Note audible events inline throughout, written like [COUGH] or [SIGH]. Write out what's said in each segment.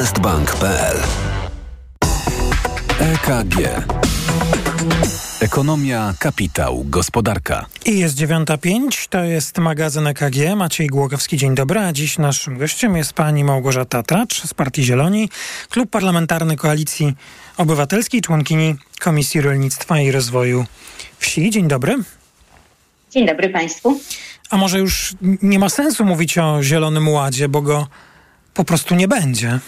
honestbank.pl EKG Ekonomia, kapitał, gospodarka. I jest 9.05, to jest magazyn EKG. Maciej Głogowski, dzień dobry. A dziś naszym gościem jest pani Małgorzata Tracz z Partii Zieloni, Klub Parlamentarny Koalicji Obywatelskiej, członkini Komisji Rolnictwa i Rozwoju Wsi. Dzień dobry. Dzień dobry Państwu. A może już nie ma sensu mówić o Zielonym Ładzie, bo go po prostu nie będzie?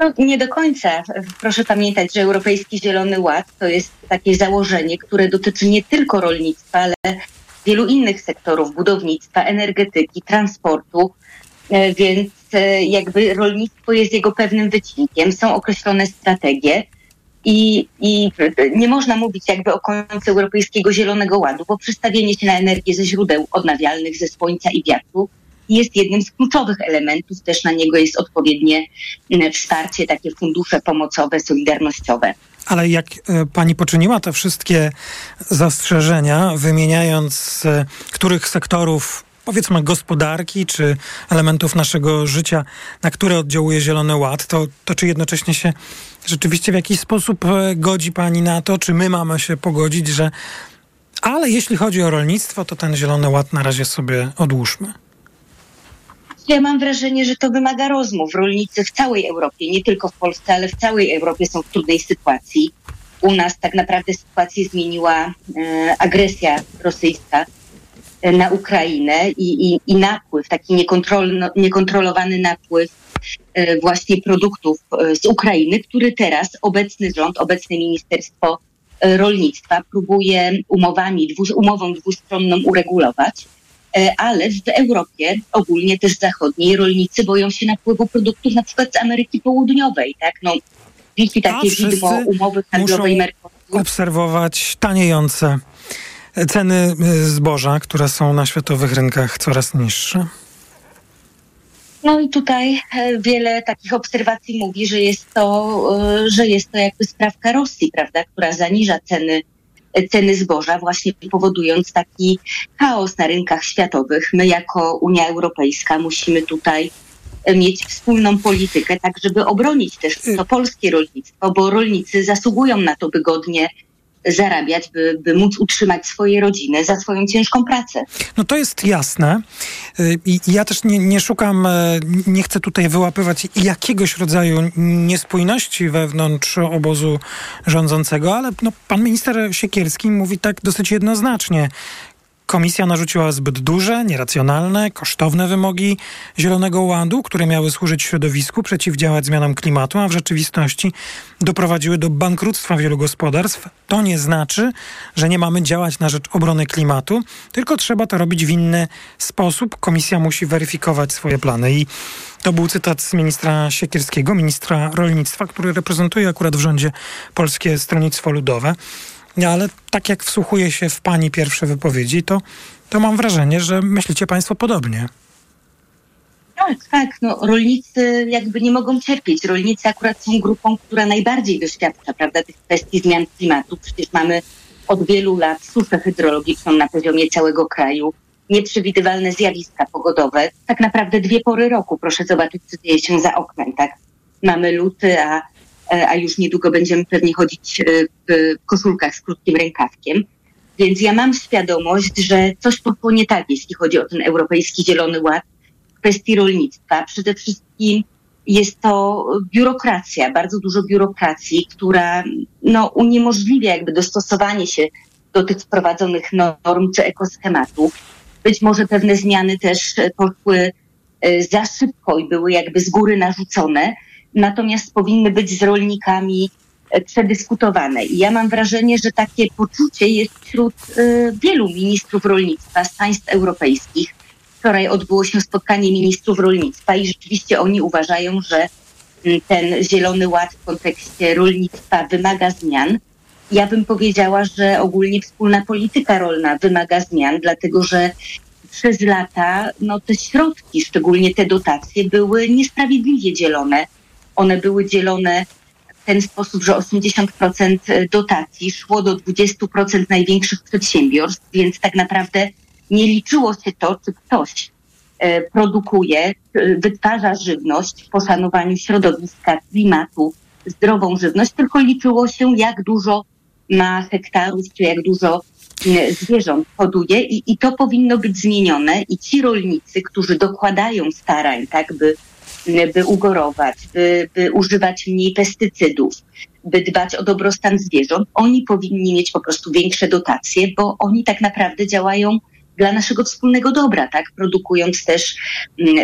No, nie do końca. Proszę pamiętać, że Europejski Zielony Ład to jest takie założenie, które dotyczy nie tylko rolnictwa, ale wielu innych sektorów budownictwa, energetyki, transportu. E, więc e, jakby rolnictwo jest jego pewnym wycinkiem. Są określone strategie. I, I nie można mówić jakby o końcu Europejskiego Zielonego Ładu, bo przestawienie się na energię ze źródeł odnawialnych, ze słońca i wiatru jest jednym z kluczowych elementów. Też na niego jest odpowiednie mm, wsparcie, takie fundusze pomocowe, solidarnościowe. Ale jak e, pani poczyniła te wszystkie zastrzeżenia, wymieniając e, których sektorów powiedzmy gospodarki czy elementów naszego życia, na które oddziałuje Zielony Ład, to, to czy jednocześnie się rzeczywiście w jakiś sposób e, godzi pani na to, czy my mamy się pogodzić, że ale jeśli chodzi o rolnictwo, to ten Zielony Ład na razie sobie odłóżmy. Ja mam wrażenie, że to wymaga rozmów. Rolnicy w całej Europie, nie tylko w Polsce, ale w całej Europie są w trudnej sytuacji. U nas tak naprawdę sytuację zmieniła e, agresja rosyjska e, na Ukrainę i, i, i napływ, taki niekontrol, niekontrolowany napływ e, właśnie produktów e, z Ukrainy, który teraz obecny rząd, obecne Ministerstwo e, Rolnictwa próbuje umowami, dwu, umową dwustronną uregulować. E, ale w Europie, ogólnie też zachodniej, rolnicy boją się napływu produktów na przykład z Ameryki Południowej, tak? No, wisi takie widmo umowy handlowej Mercosur. obserwować taniejące ceny y, zboża, które są na światowych rynkach coraz niższe. No i tutaj e, wiele takich obserwacji mówi, że jest to, e, że jest to jakby sprawka Rosji, prawda, która zaniża ceny ceny zboża, właśnie powodując taki chaos na rynkach światowych. My jako Unia Europejska musimy tutaj mieć wspólną politykę, tak żeby obronić też to polskie rolnictwo, bo rolnicy zasługują na to, by godnie zarabiać, by, by móc utrzymać swoje rodziny za swoją ciężką pracę. No to jest jasne. Y, I ja też nie, nie szukam, e, nie chcę tutaj wyłapywać jakiegoś rodzaju niespójności wewnątrz obozu rządzącego, ale no, pan minister Siekierski mówi tak dosyć jednoznacznie. Komisja narzuciła zbyt duże, nieracjonalne, kosztowne wymogi Zielonego Ładu, które miały służyć środowisku, przeciwdziałać zmianom klimatu, a w rzeczywistości doprowadziły do bankructwa wielu gospodarstw. To nie znaczy, że nie mamy działać na rzecz obrony klimatu, tylko trzeba to robić w inny sposób. Komisja musi weryfikować swoje plany. I to był cytat z ministra Siekierskiego, ministra rolnictwa, który reprezentuje akurat w rządzie Polskie Stronnictwo Ludowe. Ale tak jak wsłuchuję się w pani pierwsze wypowiedzi, to, to mam wrażenie, że myślicie państwo podobnie. Tak, tak. No, rolnicy jakby nie mogą cierpieć. Rolnicy akurat są grupą, która najbardziej doświadcza prawda, tych kwestii zmian klimatu. Przecież mamy od wielu lat suszę hydrologiczną na poziomie całego kraju, nieprzewidywalne zjawiska pogodowe. Tak naprawdę dwie pory roku. Proszę zobaczyć, co dzieje się za oknem. Tak? Mamy luty, a a już niedługo będziemy pewnie chodzić e, w koszulkach z krótkim rękawkiem. Więc ja mam świadomość, że coś poszło nie tak, jeśli chodzi o ten Europejski Zielony Ład w kwestii rolnictwa. Przede wszystkim jest to biurokracja, bardzo dużo biurokracji, która no, uniemożliwia jakby dostosowanie się do tych wprowadzonych norm czy ekoschematów. Być może pewne zmiany też poszły e, za szybko i były jakby z góry narzucone, natomiast powinny być z rolnikami e, przedyskutowane. I ja mam wrażenie, że takie poczucie jest wśród y, wielu ministrów rolnictwa z państw europejskich. Wczoraj odbyło się spotkanie ministrów rolnictwa i rzeczywiście oni uważają, że ten zielony ład w kontekście rolnictwa wymaga zmian. Ja bym powiedziała, że ogólnie wspólna polityka rolna wymaga zmian, dlatego że przez lata no, te środki, szczególnie te dotacje, były niesprawiedliwie dzielone one były dzielone w ten sposób, że 80% dotacji szło do 20% największych przedsiębiorstw, więc tak naprawdę nie liczyło się to, czy ktoś produkuje, wytwarza żywność w poszanowaniu środowiska, klimatu, zdrową żywność, tylko liczyło się, jak dużo ma hektarów, czy jak dużo zwierząt hoduje i, i to powinno być zmienione i ci rolnicy, którzy dokładają starań, tak, by, by ugorować, by, by używać mniej pestycydów, by dbać o dobrostan zwierząt, oni powinni mieć po prostu większe dotacje, bo oni tak naprawdę działają dla naszego wspólnego dobra, tak, produkując też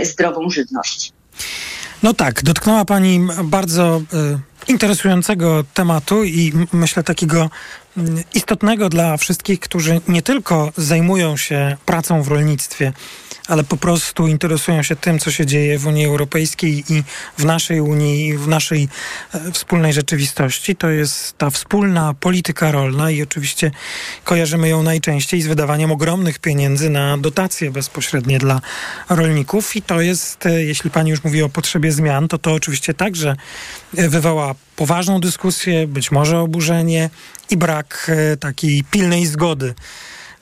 zdrową żywność. No tak, dotknęła Pani bardzo y, interesującego tematu i myślę takiego istotnego dla wszystkich, którzy nie tylko zajmują się pracą w rolnictwie, ale po prostu interesują się tym, co się dzieje w Unii Europejskiej i w naszej Unii, i w naszej e, wspólnej rzeczywistości. To jest ta wspólna polityka rolna i oczywiście kojarzymy ją najczęściej z wydawaniem ogromnych pieniędzy na dotacje bezpośrednie dla rolników i to jest, e, jeśli pani już mówi o potrzebie zmian, to to oczywiście także e, wywoła poważną dyskusję, być może oburzenie i brak takiej pilnej zgody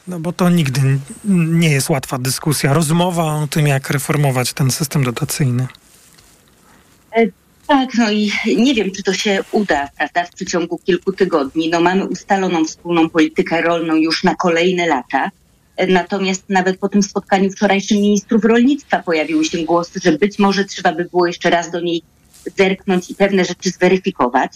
no bo to nigdy nie jest łatwa dyskusja, rozmowa o tym, jak reformować ten system dotacyjny. E, tak, no i nie wiem, czy to się uda, prawda, w przeciągu kilku tygodni. No mamy ustaloną wspólną politykę rolną już na kolejne lata. E, natomiast nawet po tym spotkaniu wczorajszym ministrów rolnictwa pojawiły się głosy, że być może trzeba by było jeszcze raz do niej zerknąć i pewne rzeczy zweryfikować.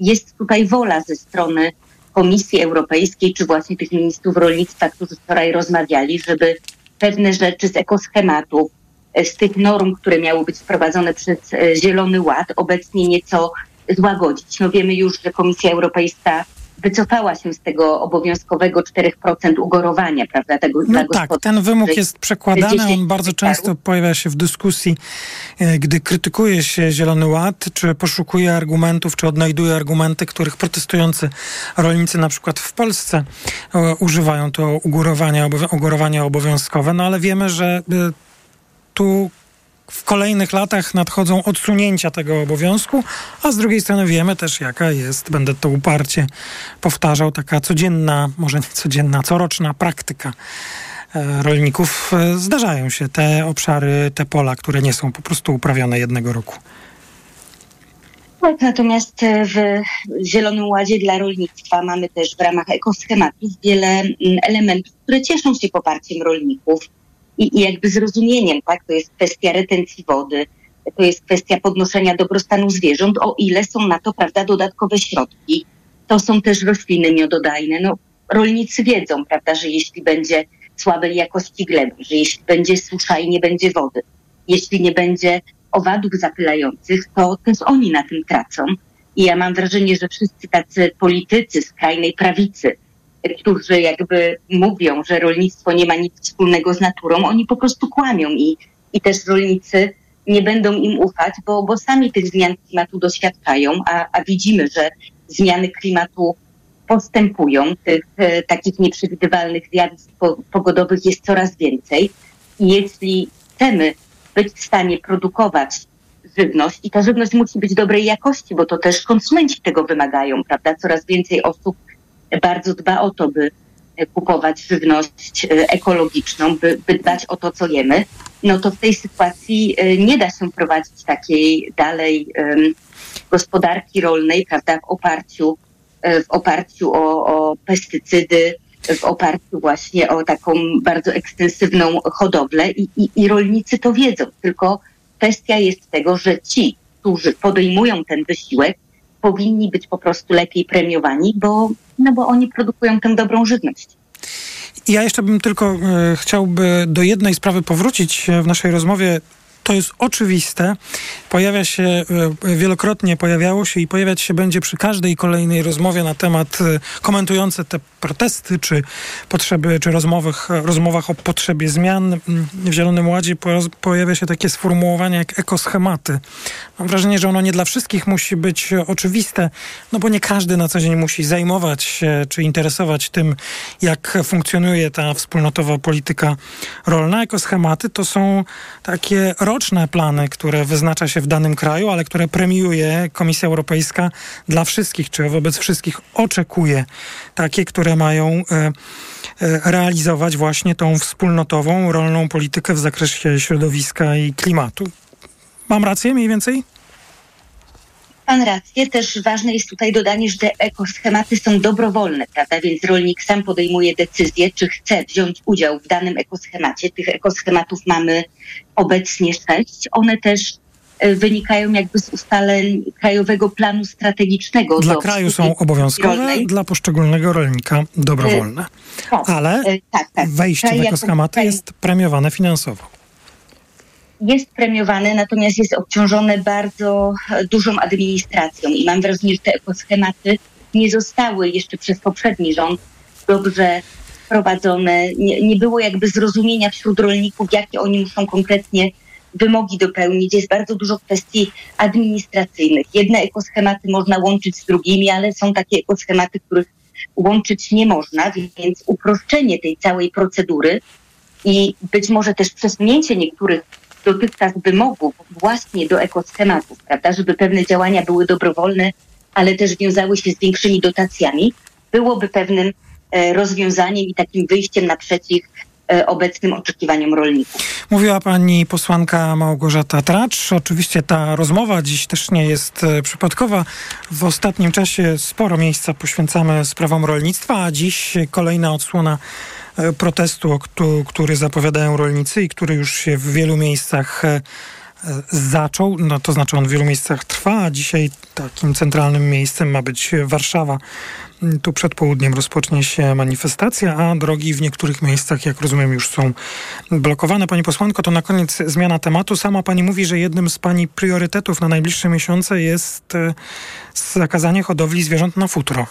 Jest tutaj wola ze strony Komisji Europejskiej, czy właśnie tych ministrów rolnictwa, którzy wczoraj rozmawiali, żeby pewne rzeczy z ekoschematów, e, z tych norm, które miały być wprowadzone przez e, Zielony Ład, obecnie nieco złagodzić. No wiemy już, że Komisja Europejska wycofała się z tego obowiązkowego 4% ugorowania, prawda? Tego no tak, ten wymóg jest przekładany, on bardzo często pojawia się w dyskusji, e, gdy krytykuje się Zielony Ład, czy poszukuje argumentów, czy odnajduje argumenty, których protestujący rolnicy na przykład w Polsce e, używają to ugorowania, ugorowania obowiązkowe, no ale wiemy, że e, tu w kolejnych latach nadchodzą odsunięcia tego obowiązku, a z drugiej strony wiemy też, jaka jest, będę to uparcie powtarzał, taka codzienna, może nie codzienna, coroczna praktyka e, rolników. E, zdarzają się te obszary, te pola, które nie są po prostu uprawione jednego roku. Natomiast w Zielonym Ładzie dla rolnictwa mamy też w ramach ekoschematów wiele mm, elementów, które cieszą się poparciem rolników i, i jakby zrozumieniem, tak? To jest kwestia retencji wody, to jest kwestia podnoszenia dobrostanu zwierząt, o ile są na to, prawda, dodatkowe środki. To są też rośliny miododajne. No, rolnicy wiedzą, prawda, że jeśli będzie słabej jakości gleby, że jeśli będzie susza i nie będzie wody, jeśli nie będzie owadów zapylających, to też oni na tym tracą. I ja mam wrażenie, że wszyscy tacy politycy skrajnej prawicy, którzy jakby mówią, że rolnictwo nie ma nic wspólnego z naturą, oni po prostu kłamią i, i też rolnicy nie będą im ufać, bo, bo sami tych zmian klimatu doświadczają, a, a widzimy, że zmiany klimatu postępują, tych e, takich nieprzewidywalnych zjawisk po, pogodowych jest coraz więcej. I jeśli chcemy być w stanie produkować żywność i ta żywność musi być dobrej jakości, bo to też konsumenci tego wymagają, prawda? Coraz więcej osób bardzo dba o to, by kupować żywność e, ekologiczną, by, by dbać o to, co jemy, no to w tej sytuacji e, nie da się prowadzić takiej dalej gospodarki rolnej, prawda, w oparciu, e, w oparciu o, o pestycydy, w oparciu właśnie o taką bardzo ekstensywną hodowlę i, i, i rolnicy to wiedzą, tylko kwestia jest tego, że ci, którzy podejmują ten wysiłek, powinni być po prostu lepiej premiowani, bo, no bo oni produkują tę dobrą żywność. Ja jeszcze bym tylko e, chciałby do jednej sprawy powrócić w naszej rozmowie to jest oczywiste. Pojawia się e, wielokrotnie, pojawiało się i pojawiać się będzie przy każdej kolejnej rozmowie na temat e, komentujące te protesty, czy potrzeby, czy rozmowach, rozmowach o potrzebie zmian. W Zielonym Ładzie pojawia się takie sformułowanie jak ekoschematy. Mam wrażenie, że ono nie dla wszystkich musi być oczywiste, no bo nie każdy na co dzień musi zajmować się, czy interesować tym, jak funkcjonuje ta wspólnotowa polityka rolna. Ekoschematy to są takie role, długoroczne plany, które wyznacza się w danym kraju, ale które premiuje Komisja Europejska dla wszystkich, czy wobec wszystkich oczekuje takie, które mają e, e, realizować właśnie tą wspólnotową, rolną politykę w zakresie środowiska i klimatu. Mam rację mniej więcej? Pan rację. Też ważne jest tutaj dodanie, że te ekoschematy są dobrowolne, prawda? Więc rolnik sam podejmuje decyzję, czy chce wziąć udział w danym ekoschemacie. Tych ekoschematów mamy obecnie sześć. One też e, wynikają jakby z ustaleń Krajowego Planu Strategicznego. Dla kraju są obowiązkowe, rolnej. dla poszczególnego rolnika dobrowolne. E, Ale e, tak, tak. wejście Kraj w ekoschematy jest premiowane finansowo jest premiowany, natomiast jest obciążony bardzo dużą administracją i mam wrażenie, że te ekoschematy nie zostały jeszcze przez poprzedni rząd dobrze wprowadzone. Nie, nie było jakby zrozumienia wśród rolników, jakie oni muszą konkretnie wymogi dopełnić. Jest bardzo dużo kwestii administracyjnych. Jedne ekoschematy można łączyć z drugimi, ale są takie ekoschematy, których łączyć nie można, więc uproszczenie tej całej procedury i być może też przesunięcie niektórych dotychczas wymogów właśnie do ekoschematów, prawda, żeby pewne działania były dobrowolne, ale też wiązały się z większymi dotacjami, byłoby pewnym e, rozwiązaniem i takim wyjściem naprzeciw e, obecnym oczekiwaniom rolników. Mówiła pani posłanka Małgorzata Tracz. Oczywiście ta rozmowa dziś też nie jest e, przypadkowa. W ostatnim czasie sporo miejsca poświęcamy sprawom rolnictwa, a dziś kolejna odsłona protestu, który zapowiadają rolnicy i który już się w wielu miejscach e, zaczął, no to znaczy on w wielu miejscach trwa, a dzisiaj takim centralnym miejscem ma być Warszawa. Tu przed południem rozpocznie się manifestacja, a drogi w niektórych miejscach, jak rozumiem, już są blokowane. Pani posłanko, to na koniec zmiana tematu. Sama pani mówi, że jednym z pani priorytetów na najbliższe miesiące jest e, zakazanie hodowli zwierząt na futro.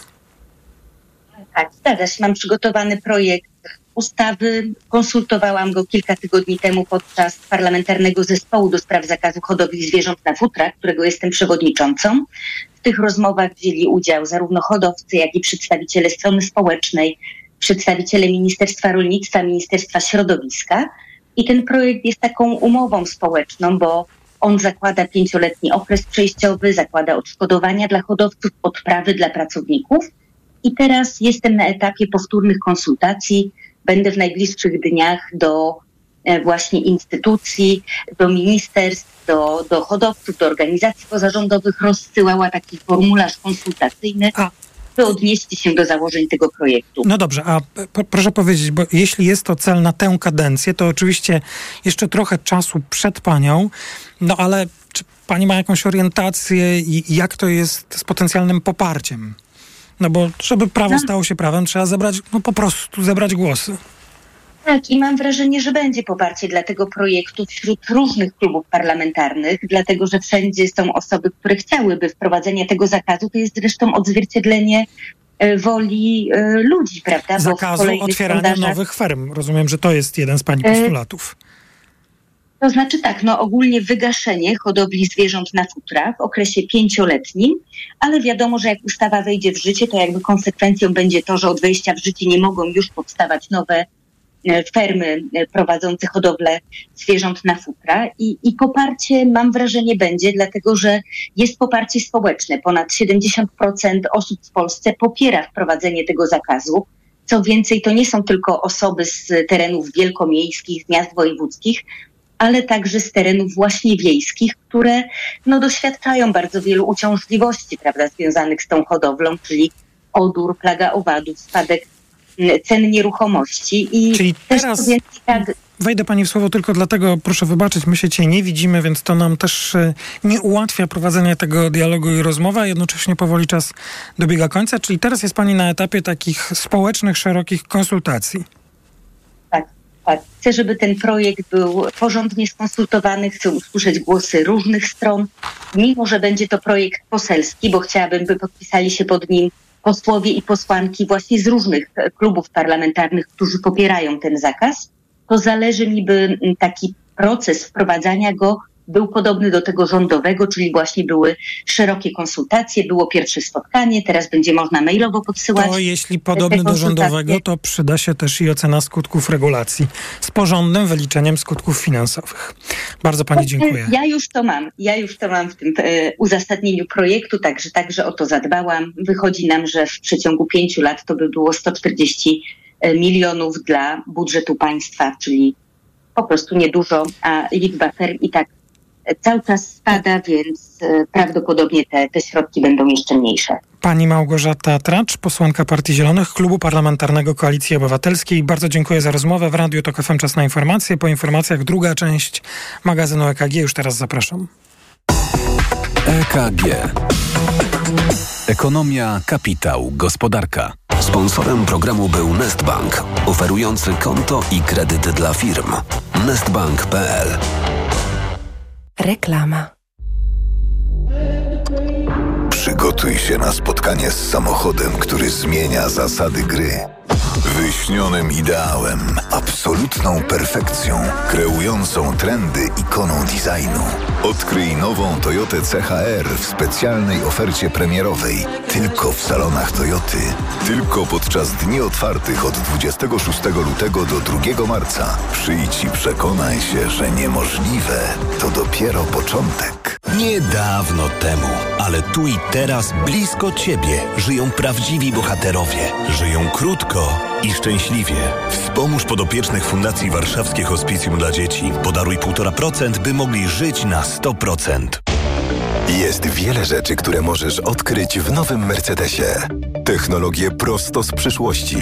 Tak, się. Mam przygotowany projekt ustawy. Konsultowałam go kilka tygodni temu podczas parlamentarnego zespołu do spraw zakazu hodowli zwierząt na futra, którego jestem przewodniczącą. W tych rozmowach wzięli udział zarówno hodowcy, jak i przedstawiciele strony społecznej, przedstawiciele Ministerstwa Rolnictwa, Ministerstwa Środowiska. I ten projekt jest taką umową społeczną, bo on zakłada pięcioletni okres przejściowy, zakłada odszkodowania dla hodowców, odprawy dla pracowników – i teraz jestem na etapie powtórnych konsultacji. Będę w najbliższych dniach do e, właśnie instytucji, do ministerstw, do, do hodowców, do organizacji pozarządowych rozsyłała taki formularz konsultacyjny. A by odnieść się do założeń tego projektu. No dobrze, a po, proszę powiedzieć, bo jeśli jest to cel na tę kadencję, to oczywiście jeszcze trochę czasu przed panią, no ale czy pani ma jakąś orientację i jak to jest z potencjalnym poparciem? No bo żeby prawo no. stało się prawem, trzeba zebrać, no po prostu zebrać głosy. Tak, i mam wrażenie, że będzie poparcie dla tego projektu wśród różnych klubów parlamentarnych, dlatego że wszędzie są osoby, które chciałyby wprowadzenia tego zakazu. To jest zresztą odzwierciedlenie e, woli e, ludzi, prawda? Zakazu otwierania sondażach... nowych ferm. Rozumiem, że to jest jeden z pani postulatów. To znaczy tak, no ogólnie wygaszenie hodowli zwierząt na futra w okresie pięcioletnim, ale wiadomo, że jak ustawa wejdzie w życie, to jakby konsekwencją będzie to, że od wejścia w życie nie mogą już powstawać nowe e, fermy e, prowadzące hodowlę zwierząt na futra I, i poparcie mam wrażenie będzie, dlatego że jest poparcie społeczne. Ponad 70% osób w Polsce popiera wprowadzenie tego zakazu. Co więcej, to nie są tylko osoby z terenów wielkomiejskich, z miast wojewódzkich, ale także z terenów właśnie wiejskich, które no, doświadczają bardzo wielu uciążliwości prawda, związanych z tą hodowlą, czyli odór, plaga owadów, spadek cen nieruchomości. I Czyli teraz... Tak, Wejdę Pani w słowo tylko dlatego, proszę wybaczyć, my się Cię nie widzimy, więc to nam też e, nie ułatwia prowadzenia tego dialogu i rozmowy, a jednocześnie powoli czas dobiega końca. Czyli teraz jest Pani na etapie takich społecznych, szerokich konsultacji. Tak. Chcę, żeby ten projekt był porządnie skonsultowany, chcę usłyszeć głosy różnych stron, mimo że będzie to projekt poselski, bo chciałabym, by podpisali się pod nim posłowie i posłanki właśnie z różnych klubów parlamentarnych, którzy popierają ten zakaz, to zależy mi, by taki proces wprowadzania go był podobny do tego rządowego, czyli właśnie były szerokie konsultacje, było pierwsze spotkanie, teraz będzie można mailowo podsyłać. To jeśli podobny do rządowego, to przyda się też i ocena skutków regulacji z porządnym wyliczeniem skutków finansowych. Bardzo Pani dziękuję. Ja już to mam, ja już to mam w tym e, uzasadnieniu projektu, także, także o to zadbałam. Wychodzi nam, że w przeciągu pięciu lat to by było 140 e, milionów dla budżetu państwa, czyli po prostu niedużo, a liczba ferm i tak cały czas spada, więc e, prawdopodobnie te, te środki będą jeszcze mniejsze. Pani Małgorzata Tracz, posłanka Partii Zielonych, Klubu Parlamentarnego Koalicji Obywatelskiej. Bardzo dziękuję za rozmowę. W Radiu Tok FM czas na informacje. Po informacjach druga część magazynu EKG. Już teraz zapraszam. EKG. Ekonomia, kapitał, gospodarka. Sponsorem programu był Nestbank, oferujący konto i kredyt dla firm. Nestbank.pl Reklama. Przygotuj się na spotkanie z samochodem, który zmienia zasady gry. Wyśnionym ideałem, absolutną perfekcją, kreującą trendy ikoną designu. Odkryj nową Toyotę CHR w specjalnej ofercie premierowej. Tylko w salonach Toyoty. Tylko podczas dni otwartych od 26 lutego do 2 marca. Przyjdź i przekonaj się, że niemożliwe to dopiero początek. Niedawno temu, ale tu i teraz blisko ciebie żyją prawdziwi bohaterowie. Żyją krótko i szczęśliwie. Wspomóż podopiecznych Fundacji Warszawskie Hospicjum dla Dzieci. Podaruj 1,5%, by mogli żyć na 100%. Jest wiele rzeczy, które możesz odkryć w nowym Mercedesie. Technologie prosto z przyszłości.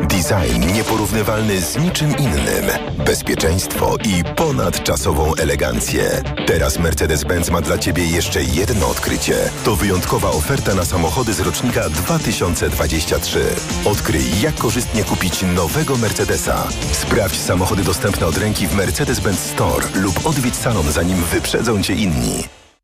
Design nieporównywalny z niczym innym. Bezpieczeństwo i ponadczasową elegancję. Teraz Mercedes-Benz ma dla Ciebie jeszcze jedno odkrycie. To wyjątkowa oferta na samochody z rocznika 2023. Odkryj, jak korzystnie kupić nowego Mercedesa. Sprawdź samochody dostępne od ręki w Mercedes-Benz Store lub odwiedź salon, zanim wyprzedzą Cię inni.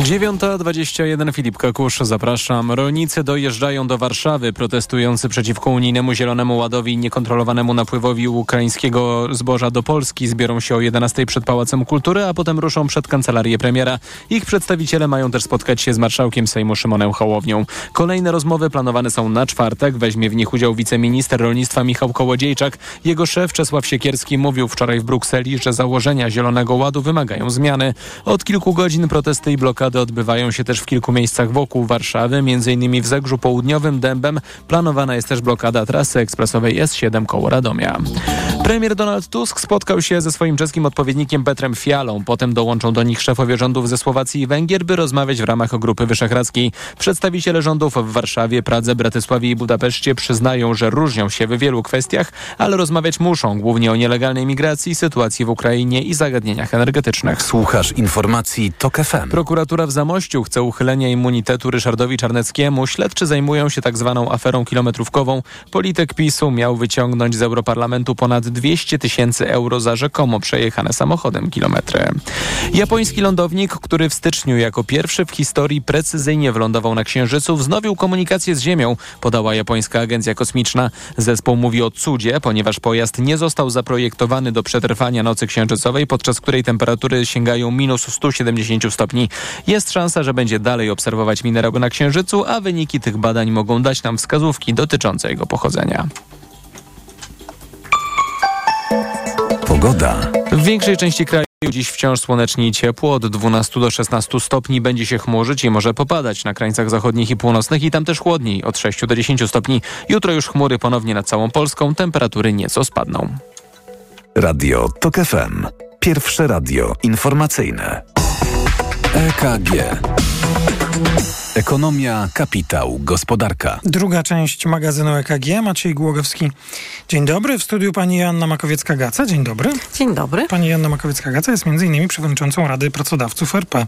9.21 Filip Kakusz, zapraszam. Rolnicy dojeżdżają do Warszawy, protestujący przeciwko unijnemu Zielonemu Ładowi i niekontrolowanemu napływowi ukraińskiego zboża do Polski. Zbiorą się o 11 przed Pałacem Kultury, a potem ruszą przed kancelarię premiera. Ich przedstawiciele mają też spotkać się z marszałkiem Sejmu Szymonem Hołownią. Kolejne rozmowy planowane są na czwartek. Weźmie w nich udział wiceminister rolnictwa Michał Kołodziejczak. Jego szef Czesław Siekierski mówił wczoraj w Brukseli, że założenia Zielonego Ładu wymagają zmiany. Od kilku godzin protesty i blokady blokady odbywają się też w kilku miejscach wokół Warszawy, m.in. w Zegrzu Południowym, Dębem. Planowana jest też blokada trasy ekspresowej S7 koło Radomia. Premier Donald Tusk spotkał się ze swoim czeskim odpowiednikiem Petrem Fialą. Potem dołączą do nich szefowie rządów ze Słowacji i Węgier, by rozmawiać w ramach Grupy Wyszehradzkiej. Przedstawiciele rządów w Warszawie, Pradze, Bratysławie i Budapeszcie przyznają, że różnią się w wielu kwestiach, ale rozmawiać muszą, głównie o nielegalnej migracji, sytuacji w Ukrainie i zagadnieniach energetycznych. Słuchasz informacji TOK FM. Prokuratura w Zamościu chce uchylenia immunitetu Ryszardowi Czarneckiemu. Śledczy zajmują się tak zwaną aferą kilometrówkową. Polityk PiSu miał wyciągnąć z Europarlamentu ponad 200 tysięcy euro za rzekomo przejechane samochodem kilometry. Japoński lądownik, który w styczniu jako pierwszy w historii precyzyjnie wylądował na Księżycu, wznowił komunikację z Ziemią, podała japońska agencja kosmiczna. Zespół mówi o cudzie, ponieważ pojazd nie został zaprojektowany do przetrwania nocy księżycowej, podczas której temperatury sięgają minus 170 stopni. Jest szansa, że będzie dalej obserwować minerał na Księżycu, a wyniki tych badań mogą dać nam wskazówki dotyczące jego pochodzenia. Pogoda. W większej części kraju dziś wciąż słonecznie i ciepło. Od 12 do 16 stopni będzie się chmurzyć i może popadać na krańcach zachodnich i północnych i tam też chłodniej. Od 6 do 10 stopni. Jutro już chmury ponownie nad całą Polską. Temperatury nieco spadną. Radio TOK FM. Pierwsze radio informacyjne. EKG. Ekonomia, kapitał, gospodarka. Druga część magazynu EKG. Maciej Głogowski. Dzień dobry. W studiu pani Joanna Makowiecka-Gaca. Dzień dobry. Dzień dobry. Pani Joanna Makowiecka-Gaca jest m.in. przewodniczącą Rady Pracodawców RP.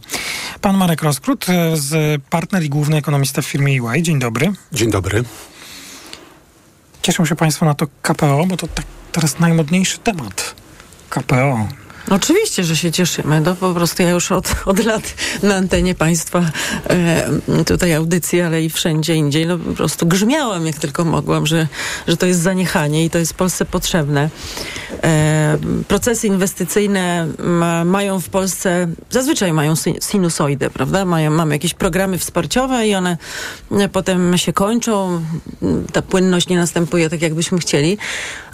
Pan Marek Rozkrót, z partner i główny ekonomista w firmie EY. Dzień dobry. Dzień dobry. Cieszą się państwo na to KPO, bo to tak teraz najmodniejszy temat. KPO. Oczywiście, że się cieszymy. No po prostu ja już od, od lat na antenie państwa e, tutaj audycji, ale i wszędzie indziej, no po prostu grzmiałam jak tylko mogłam, że, że to jest zaniechanie i to jest Polsce potrzebne. E, procesy inwestycyjne ma, mają w Polsce, zazwyczaj mają sinusoidę, prawda? Mają, mamy jakieś programy wsparciowe i one e, potem się kończą. Ta płynność nie następuje tak, jakbyśmy chcieli.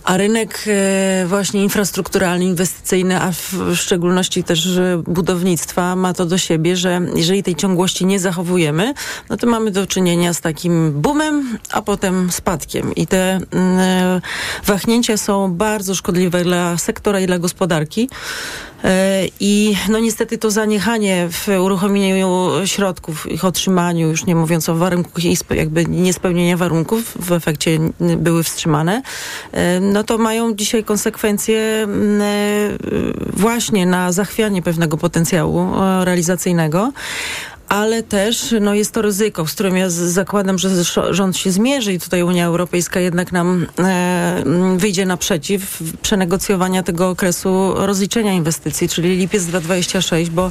A rynek e, właśnie infrastrukturalny, inwestycyjny, a w szczególności też budownictwa ma to do siebie, że jeżeli tej ciągłości nie zachowujemy, no to mamy do czynienia z takim boomem, a potem spadkiem. I te mm, e, wahnięcia są bardzo szkodliwe dla sektora i dla gospodarki. E, I no niestety to zaniechanie w uruchomieniu środków, ich otrzymaniu, już nie mówiąc o warunkach i jakby niespełnienia warunków, w efekcie były wstrzymane, e, no to mają dzisiaj konsekwencje e, właśnie na zachwianie pewnego potencjału realizacyjnego ale też no, jest to ryzyko, z którym ja zakładam, że rząd się zmierzy i tutaj Unia Europejska jednak nam e, wyjdzie naprzeciw przenegocjowania tego okresu rozliczenia inwestycji, czyli lipiec 2026, bo,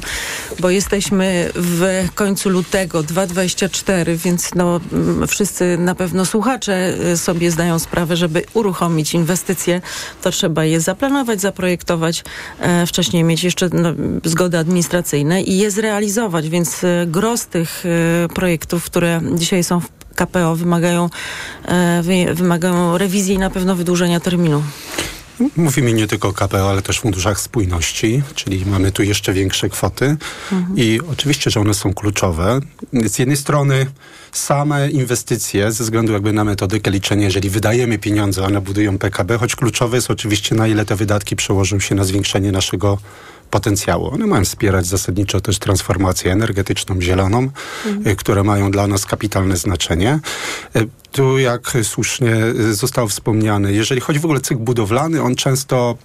bo jesteśmy w końcu lutego 2024, więc no, wszyscy na pewno słuchacze e, sobie zdają sprawę, żeby uruchomić inwestycje, to trzeba je zaplanować, zaprojektować, e, wcześniej mieć jeszcze no, zgody administracyjne i je zrealizować, więc e, gros tych e, projektów, które dzisiaj są w KPO wymagają, e, wymagają rewizji i na pewno wydłużenia terminu. Mówimy nie tylko o KPO, ale też funduszach spójności, czyli mamy tu jeszcze większe kwoty mhm. i oczywiście, że one są kluczowe. Z jednej strony same inwestycje ze względu jakby na metodykę liczenia, jeżeli wydajemy pieniądze, one budują PKB, choć kluczowe jest oczywiście na ile te wydatki przełożą się na zwiększenie naszego potencjału. One mają wspierać zasadniczo też transformację energetyczną, zieloną, mhm. Y, które mają dla nas kapitalne znaczenie. Y, tu, jak słusznie zostało wspomniane, jeżeli chodzi w ogóle cykl budowlany, on często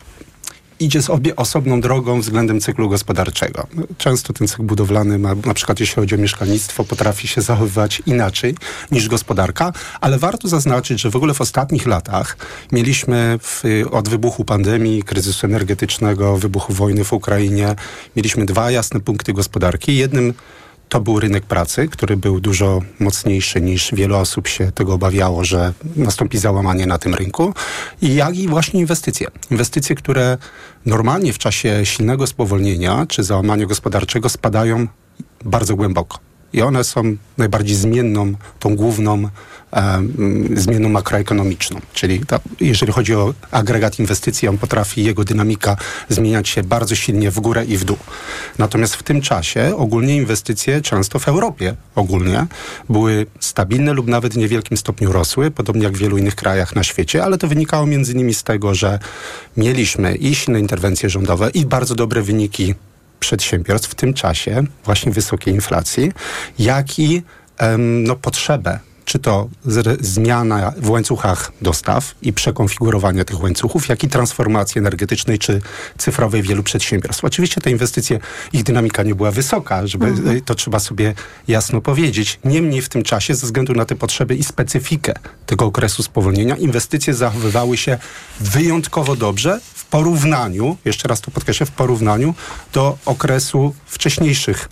idzie sobie osobną drogą względem cyklu gospodarczego. Często ten cykl budowlany, ma, na przykład jeśli chodzi o mieszkalnictwo, potrafi się zachowywać inaczej niż gospodarka, ale warto zaznaczyć, że w ogóle w ostatnich latach mieliśmy w, od wybuchu pandemii, kryzysu energetycznego, wybuchu wojny w Ukrainie, mieliśmy dwa jasne punkty gospodarki. Jednym to był rynek pracy, który był dużo mocniejszy niż wiele osób się tego obawiało, że nastąpi załamanie na tym rynku. Jak i właśnie inwestycje. Inwestycje, które normalnie w czasie silnego spowolnienia czy załamania gospodarczego spadają bardzo głęboko. I one są najbardziej zmienną, tą główną e, zmienną makroekonomiczną. Czyli jeżeli chodzi o agregat inwestycji, on potrafi, jego dynamika zmieniać się bardzo silnie w górę i w dół. Natomiast w tym czasie ogólnie inwestycje często w Europie ogólnie były stabilne lub nawet w niewielkim stopniu rosły, podobnie jak w wielu innych krajach na świecie, ale to wynikało między innymi z tego, że mieliśmy i silne interwencje rządowe i bardzo dobre wyniki przedsiębiorstw w tym czasie właśnie wysokiej inflacji, jak i no, potrzebę czy to zmiana w łańcuchach dostaw i przekonfigurowanie tych łańcuchów, jak i transformacji energetycznej czy cyfrowej wielu przedsiębiorstw. Oczywiście te inwestycje, ich dynamika nie była wysoka, żeby mhm. to trzeba sobie jasno powiedzieć. Niemniej w tym czasie, ze względu na te potrzeby i specyfikę tego okresu spowolnienia, inwestycje zachowywały się wyjątkowo dobrze w porównaniu, jeszcze raz to podkreślę, w porównaniu do okresu wcześniejszych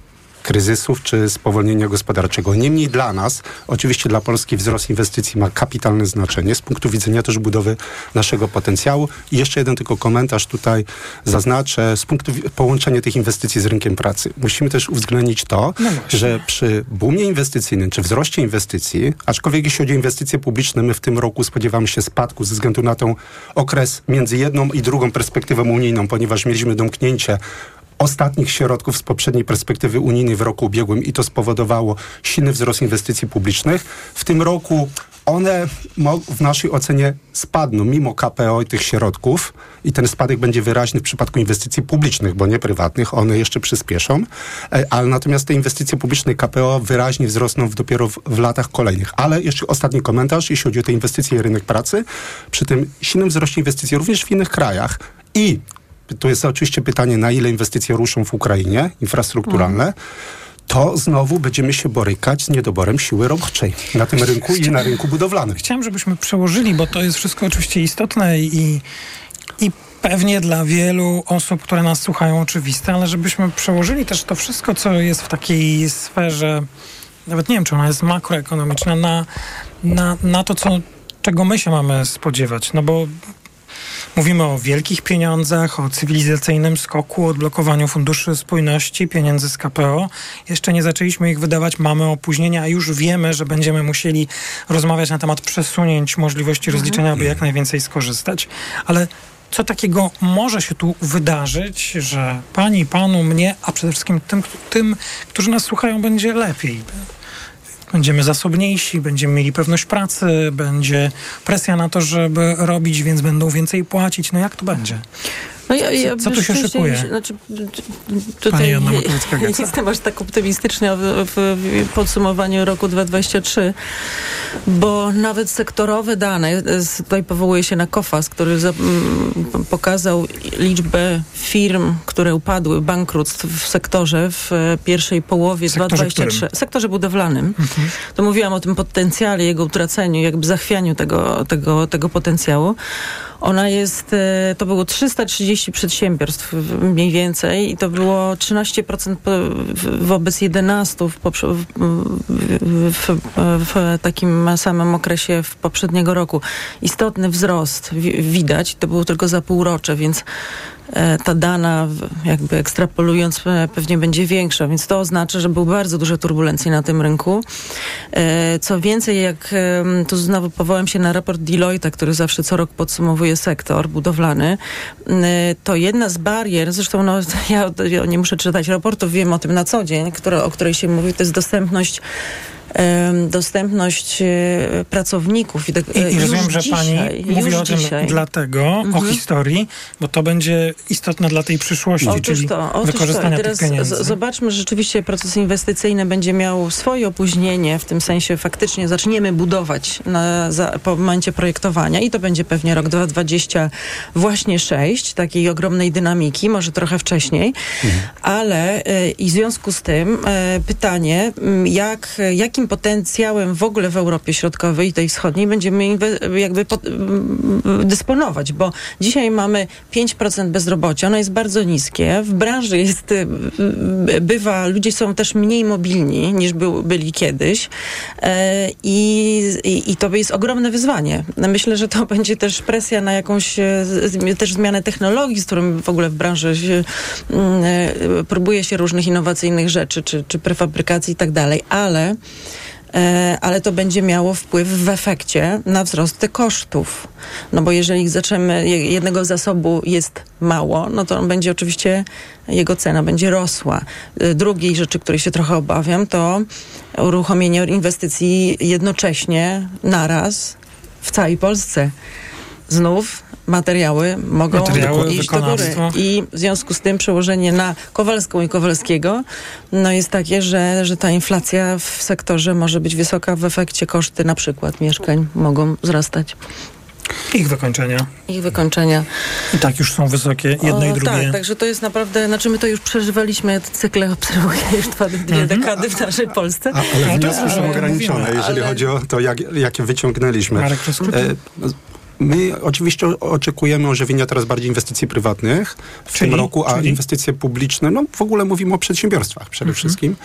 kryzysów czy spowolnienia gospodarczego. Niemniej dla nas, oczywiście dla Polski wzrost inwestycji ma kapitalne znaczenie z punktu widzenia też budowy naszego potencjału. I jeszcze jeden tylko komentarz tutaj zaznaczę z punktu połączenia tych inwestycji z rynkiem pracy. Musimy też uwzględnić to, no że przy boomie inwestycyjnym czy wzroście inwestycji, aczkolwiek jeśli chodzi o inwestycje publiczne, my w tym roku spodziewamy się spadku ze względu na ten okres między jedną i drugą perspektywą unijną, ponieważ mieliśmy domknięcie ostatnich środków z poprzedniej perspektywy unijnej w roku ubiegłym i to spowodowało silny wzrost inwestycji publicznych. W tym roku one w naszej ocenie spadną mimo KPO i tych środków i ten spadek będzie wyraźny w przypadku inwestycji publicznych, bo nie prywatnych, one jeszcze przyspieszą, e, ale natomiast te inwestycje publiczne KPO wyraźnie wzrosną dopiero w, w, latach kolejnych. Ale jeszcze ostatni komentarz, jeśli chodzi o te inwestycje i rynek pracy. Przy tym silnym wzroście inwestycji również w innych krajach i to jest oczywiście pytanie, na ile inwestycje ruszą w Ukrainie, infrastrukturalne. To znowu będziemy się borykać z niedoborem siły roboczej na tym rynku i na rynku budowlanym. Chciałem, żebyśmy przełożyli, bo to jest wszystko oczywiście istotne i, i pewnie dla wielu osób, które nas słuchają, oczywiste, ale żebyśmy przełożyli też to wszystko, co jest w takiej sferze, nawet nie wiem, czy ona jest makroekonomiczna, na, na, na to, co, czego my się mamy spodziewać. No bo Mówimy o wielkich pieniądzach, o cywilizacyjnym skoku, odblokowaniu funduszy spójności, pieniędzy z KPO. Jeszcze nie zaczęliśmy ich wydawać, mamy opóźnienia, a już wiemy, że będziemy musieli rozmawiać na temat przesunięć możliwości rozliczenia, aby jak najwięcej skorzystać. Ale co takiego może się tu wydarzyć, że pani, panu, mnie, a przede wszystkim tym, tym którzy nas słuchają, będzie lepiej? Będziemy zasobniejsi, będziemy mieli pewność pracy, będzie presja na to, żeby robić, więc będą więcej płacić. No jak to będzie? No ja, ja, co, co tu się szykuje? Znaczy, tutaj [LAUGHS] nie jestem aż tak optymistyczna w, w, podsumowaniu roku 2023, bo nawet sektorowe dane, tutaj powołuje się na KOFAS, który za, pokazał liczbę firm, które upadły, bankructw w sektorze w pierwszej połowie 2023. W sektorze budowlanym. Mhm. To mówiłam o tym potencjale, jego utraceniu, jakby zachwianiu tego, tego, tego potencjału. Ona jest, e, to było 330 przedsiębiorstw mniej więcej i to było 13% wobec 11 w, w, w, w, takim samym okresie w poprzedniego roku. Istotny wzrost widać, to było tylko za półrocze, więc ta dana, jakby ekstrapolując, e, pewnie będzie większa, więc to oznacza, że były bardzo duże turbulencje na tym rynku. E, co więcej, jak tu znowu powołam się na raport Deloitte, który zawsze co rok podsumowuje sektor budowlany, to jedna z barier, zresztą no, ja nie muszę czytać raportów, wiem o tym na co dzień, które, o której się mówi, to jest dostępność dostępność e, pracowników. I, tak, I, i rozumiem, że pani mówi o tym dzisiaj. dlatego, mhm. o historii, bo to będzie istotne dla tej przyszłości, otóż czyli to, otóż wykorzystania to. teraz tych pieniędzy. Zobaczmy, że rzeczywiście proces inwestycyjny będzie miał swoje opóźnienie, w tym sensie faktycznie zaczniemy budować na, za, po momencie projektowania i to będzie pewnie rok 2020 właśnie 6, takiej ogromnej dynamiki, może trochę wcześniej, mhm. ale e, i w związku z tym e, pytanie, jak, jakim potencjałem w ogóle w Europie Środkowej i tej Wschodniej będziemy jakby dysponować, bo dzisiaj mamy 5% bezrobocia, ono jest bardzo niskie, w branży jest, bywa, ludzie są też mniej mobilni niż był, byli kiedyś. E, i, i, i to jest ogromne wyzwanie. Myślę, że to [LAUGHS] będzie też presja na jakąś e, też zmianę technologii, z którym w ogóle w branży się, e, próbuje się różnych innowacyjnych rzeczy, czy, czy prefabrykacji i tak dalej, ale ale to będzie miało wpływ w efekcie na wzrost tych kosztów. No bo jeżeli zaczniemy, jednego zasobu jest mało, no to on będzie oczywiście, jego cena będzie rosła. E, drugiej rzeczy, której się trochę obawiam, to uruchomienie inwestycji jednocześnie, naraz, w całej Polsce. Znów materiały mogą materiały, iść do góry. I w związku z tym przełożenie na Kowalską i Kowalskiego no jest takie, że, że ta inflacja w sektorze może być wysoka, w efekcie koszty na przykład mieszkań mogą wzrastać. Ich wykończenia. Ich wykończenia. I tak już są wysokie, jedno o, i drugie. Tak, także to jest naprawdę, znaczy my to już przeżywaliśmy, cykle obserwuję [LAUGHS] już dwa, dwie mhm. dekady w naszej Polsce. A, ale wnioski są ograniczone, jeżeli ale... chodzi o to, jak, jakie wyciągnęliśmy. Marek, My oczywiście oczekujemy ożywienia teraz bardziej inwestycji prywatnych w czyli, tym roku, a czyli? inwestycje publiczne, no w ogóle mówimy o przedsiębiorstwach przede mhm. wszystkim.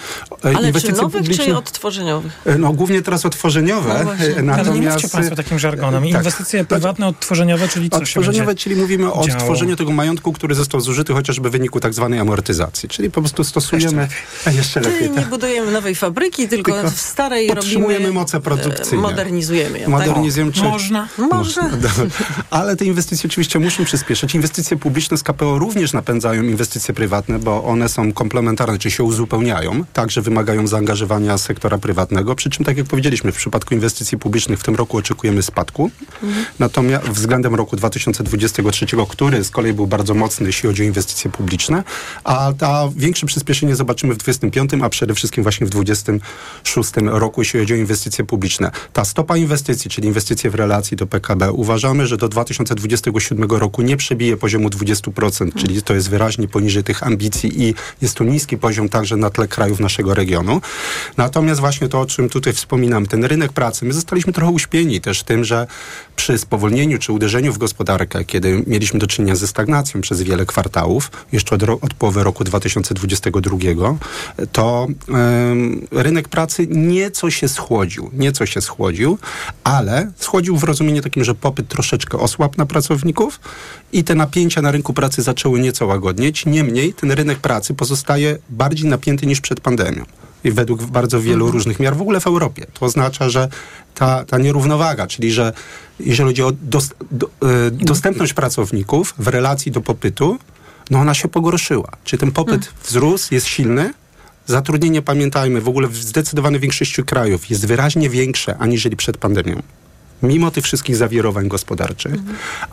E, Ale inwestycje czy nowych, publiczne, czy odtworzeniowych? E, no głównie teraz odtworzeniowe. No natomiast, Ale nie mówcie Państwo takim żargonem. Tak. Inwestycje tak, prywatne, odtworzeniowe, czyli co Odtworzeniowe, czyli mówimy o odtworzeniu tego majątku, który został zużyty chociażby w wyniku tak zwanej amortyzacji. Czyli po prostu stosujemy... Jeszcze lepiej. Jeszcze lepiej czyli tak. nie budujemy nowej fabryki, tylko, tylko w starej robimy... moce produkcyjne. Modernizujemy ją. Modernizujemy. Tak? Można. Można. [LAUGHS] Ale te inwestycje oczywiście muszą przyspieszyć. Inwestycje publiczne z KPO również napędzają inwestycje prywatne, bo one są komplementarne, czy się uzupełniają, także wymagają zaangażowania sektora prywatnego. Przy czym, tak jak powiedzieliśmy, w przypadku inwestycji publicznych w tym roku oczekujemy spadku. Mhm. Natomiast względem roku 2023, który z kolei był bardzo mocny, jeśli chodzi o inwestycje publiczne, a ta większe przyspieszenie zobaczymy w 2025, a przede wszystkim właśnie w 2026 roku, jeśli chodzi o inwestycje publiczne. Ta stopa inwestycji, czyli inwestycje w relacji do PKB, uważam, uważamy, że do 2027 roku nie przebije poziomu 20%, czyli to jest wyraźnie poniżej tych ambicji i jest to niski poziom także na tle krajów naszego regionu. Natomiast właśnie to, o czym tutaj wspominam, ten rynek pracy, my zostaliśmy trochę uśpieni też tym, że przy spowolnieniu czy uderzeniu w gospodarkę, kiedy mieliśmy do czynienia ze stagnacją przez wiele kwartałów, jeszcze od, od połowy roku 2022, to ym, rynek pracy nieco się schłodził, nieco się schłodził, ale schłodził w rozumieniu takim, że popyt troszeczkę osłabł na pracowników i te napięcia na rynku pracy zaczęły nieco łagodnieć. Niemniej ten rynek pracy pozostaje bardziej napięty niż przed pandemią i według bardzo wielu mhm. różnych miar w ogóle w Europie. To oznacza, że ta, ta nierównowaga, czyli że jeżeli chodzi o dos, do, y, dostępność pracowników w relacji do popytu, no ona się pogorszyła. Czy ten popyt mhm. wzrósł, jest silny, Zatrudnienie, pamiętajmy, w ogóle w zdecydowanej większości krajów jest wyraźnie większe aniżeli przed pandemią mimo tych wszystkich zawirowań gospodarczych,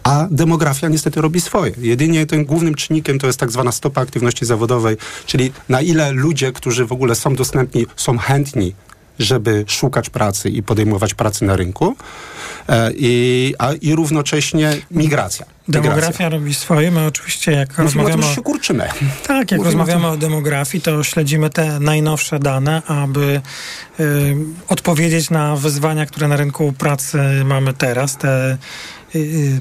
a demografia niestety robi swoje. Jedynie tym głównym czynnikiem to jest tak zwana stopa aktywności zawodowej, czyli na ile ludzie, którzy w ogóle są dostępni, są chętni żeby szukać pracy i podejmować pracy na rynku e, i, a, i równocześnie migracja. Demografia robi swoje. My oczywiście jak rozmawiamy... O się kurczymy. Tak, jak Mówimy rozmawiamy o, o, demografii, to śledzimy te najnowsze dane, aby y, odpowiedzieć na wyzwania, które na rynku pracy mamy teraz, te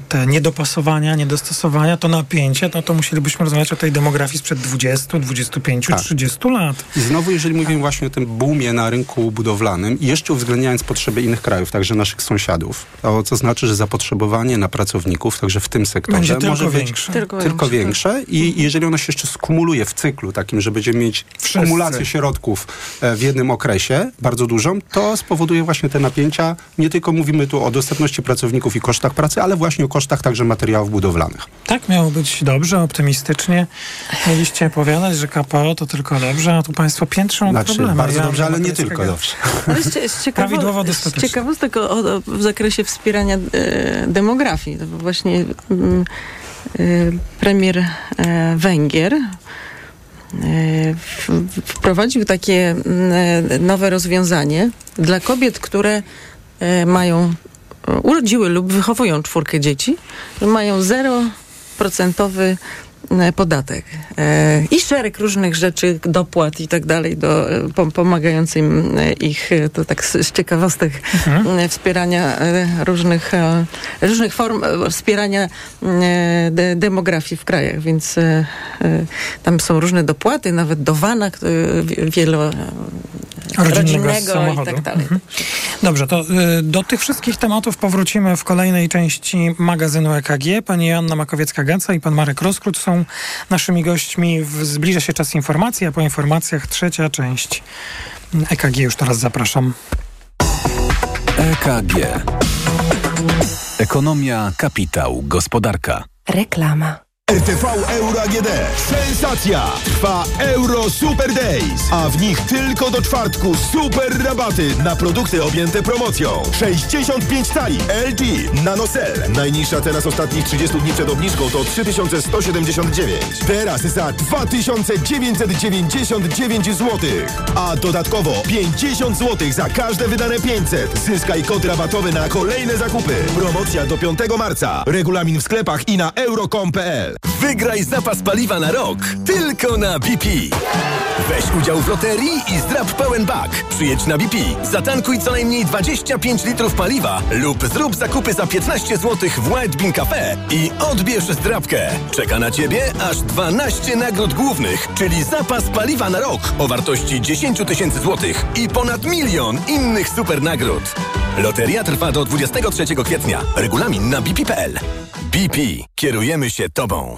te niedopasowania, niedostosowania, to napięcie, no to musielibyśmy rozmawiać o tej demografii sprzed 20, 25, tak. 30 lat. I znowu, jeżeli mówimy właśnie o tym boomie na rynku budowlanym i jeszcze uwzględniając potrzeby innych krajów, także naszych sąsiadów, to co znaczy, że zapotrzebowanie na pracowników, także w tym sektorze może być większe. Tylko, tylko większe, większe. i jeżeli ono się jeszcze skumuluje w cyklu takim, że będziemy mieć Wszyscy. kumulację środków e, w jednym okresie, bardzo dużą, to spowoduje właśnie te napięcia. Nie tylko mówimy tu o dostępności pracowników i kosztach pracy, ale właśnie o kosztach także materiałów budowlanych. Tak miało być dobrze, optymistycznie. Mieliście opowiadać, że KPO to tylko dobrze, a tu państwo piętrzą znaczy, problemy. Bardzo ja dobrze, ale nie tylko dobrze. Ale z, z, ciekawo, z ciekawostek o, o, w zakresie wspierania e, demografii. To właśnie mm, e, premier e, Węgier e, wprowadził takie mm, nowe rozwiązanie dla kobiet, które e, mają urodziły lub wychowują czwórkę dzieci, mają zeroprocentowy E, podatek e, i szereg różnych rzeczy, dopłat i tak dalej, do, e, ich, to tak z ciekawostek, mhm. wspierania różnych, różnych form wspierania de, demografii w krajach, więc tam są różne dopłaty, nawet do wana wielo rodzinnego i tak dalej. Mhm. Dobrze, to do tych wszystkich tematów powrócimy w kolejnej części magazynu EKG. Pani Joanna Makowiecka-Gaca i pan Marek Roskrót są naszymi gośćmi. Zbliża się czas informacji, a po informacjach trzecia część EKG. Już teraz zapraszam. EKG. Ekonomia, kapitał, gospodarka. Reklama. RTV Euro AGD. Sensacja! Trwa Euro Super Days, a w nich tylko do czwartku super rabaty na produkty objęte promocją. 65 cali LG NanoCell. Najniższa teraz ostatnich 30 dni przed obniżką to 3179. Teraz za 2999 zł. A dodatkowo 50 zł za każde wydane 500. Zyskaj kod rabatowy na kolejne zakupy. Promocja do 5 marca. Regulamin w sklepach i na euro.com.pl. Wygraj zapas paliwa na rok tylko na BP. Weź udział w loterii i zdrap pełen bak. Przyjedź na BP, zatankuj co najmniej 25 litrów paliwa lub zrób zakupy za 15 zł w White Bean Cafe i odbierz zdrapkę. Czeka na Ciebie aż 12 nagród głównych, czyli zapas paliwa na rok o wartości 10 tysięcy złotych i ponad milion innych super nagród. Loteria trwa do 23 kwietnia. Regulamin na bp.pl. BP. Kierujemy się Tobą.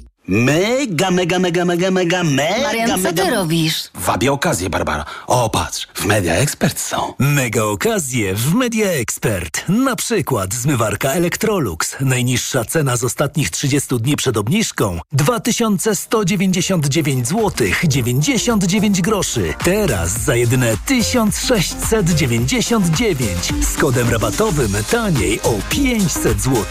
Mega, mega, mega, mega, mega, mega, Marian, co mega... ty robisz? Wabię okazję, Barbara. O, patrz, w Media Expert są. Mega okazje w Media Expert. Na przykład zmywarka Electrolux. Najniższa cena z ostatnich 30 dni przed obniżką 2199 zł 99 groszy. Teraz za jedyne 1699 z kodem rabatowym taniej o 500 zł.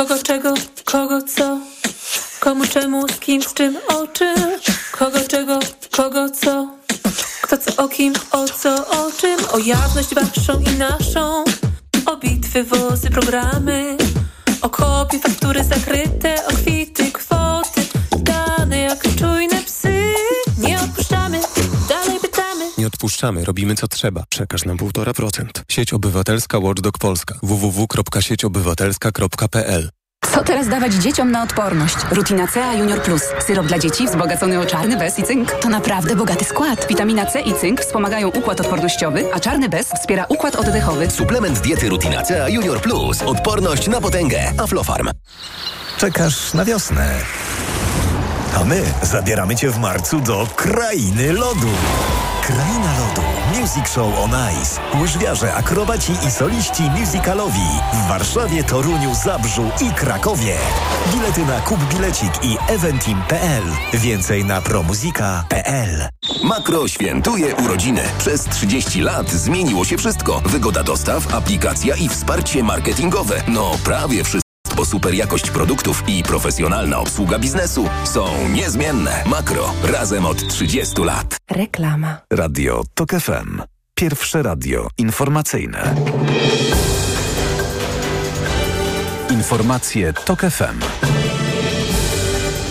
Kogo czego, kogo co, komu czemu, z kim, z czym, o czym, kogo czego, kogo co, kto co o kim, o co, o czym, o jawność waszą i naszą, o bitwy, wozy, programy, o kopie, faktury zakryte, o kwity, odpuszczamy, robimy co trzeba. Przekaż nam 1,5%. Sieć Obywatelska Watchdog Polska. www.sieciobywatelska.pl Co teraz dawać dzieciom na odporność? Rutina C Junior Plus. Syrop dla dzieci wzbogacony o czarny bez i cynk. To naprawdę bogaty skład. Witamina C i cynk wspomagają układ odpornościowy, a czarny bez wspiera układ oddechowy. Suplement diety Rutina C Junior Plus. Odporność na potęgę. Aflofarm. Czekasz na wiosnę. A my zabieramy Cię w marcu do Krainy Lodu. Kraina Lodu. Music Show on Ice. Łyżwiarze, akrobaci i soliści musicalowi. W Warszawie, Toruniu, Zabrzu i Krakowie. Bilety na Kup Bilecik i eventim.pl. Więcej na promuzika.pl. Makro świętuje urodziny. Przez 30 lat zmieniło się wszystko. Wygoda dostaw, aplikacja i wsparcie marketingowe. No prawie wszystko. Bo super jakość produktów i profesjonalna obsługa biznesu są niezmienne. Makro. Razem od 30 lat. Reklama. Radio TOK FM. Pierwsze radio informacyjne. Informacje TOK FM.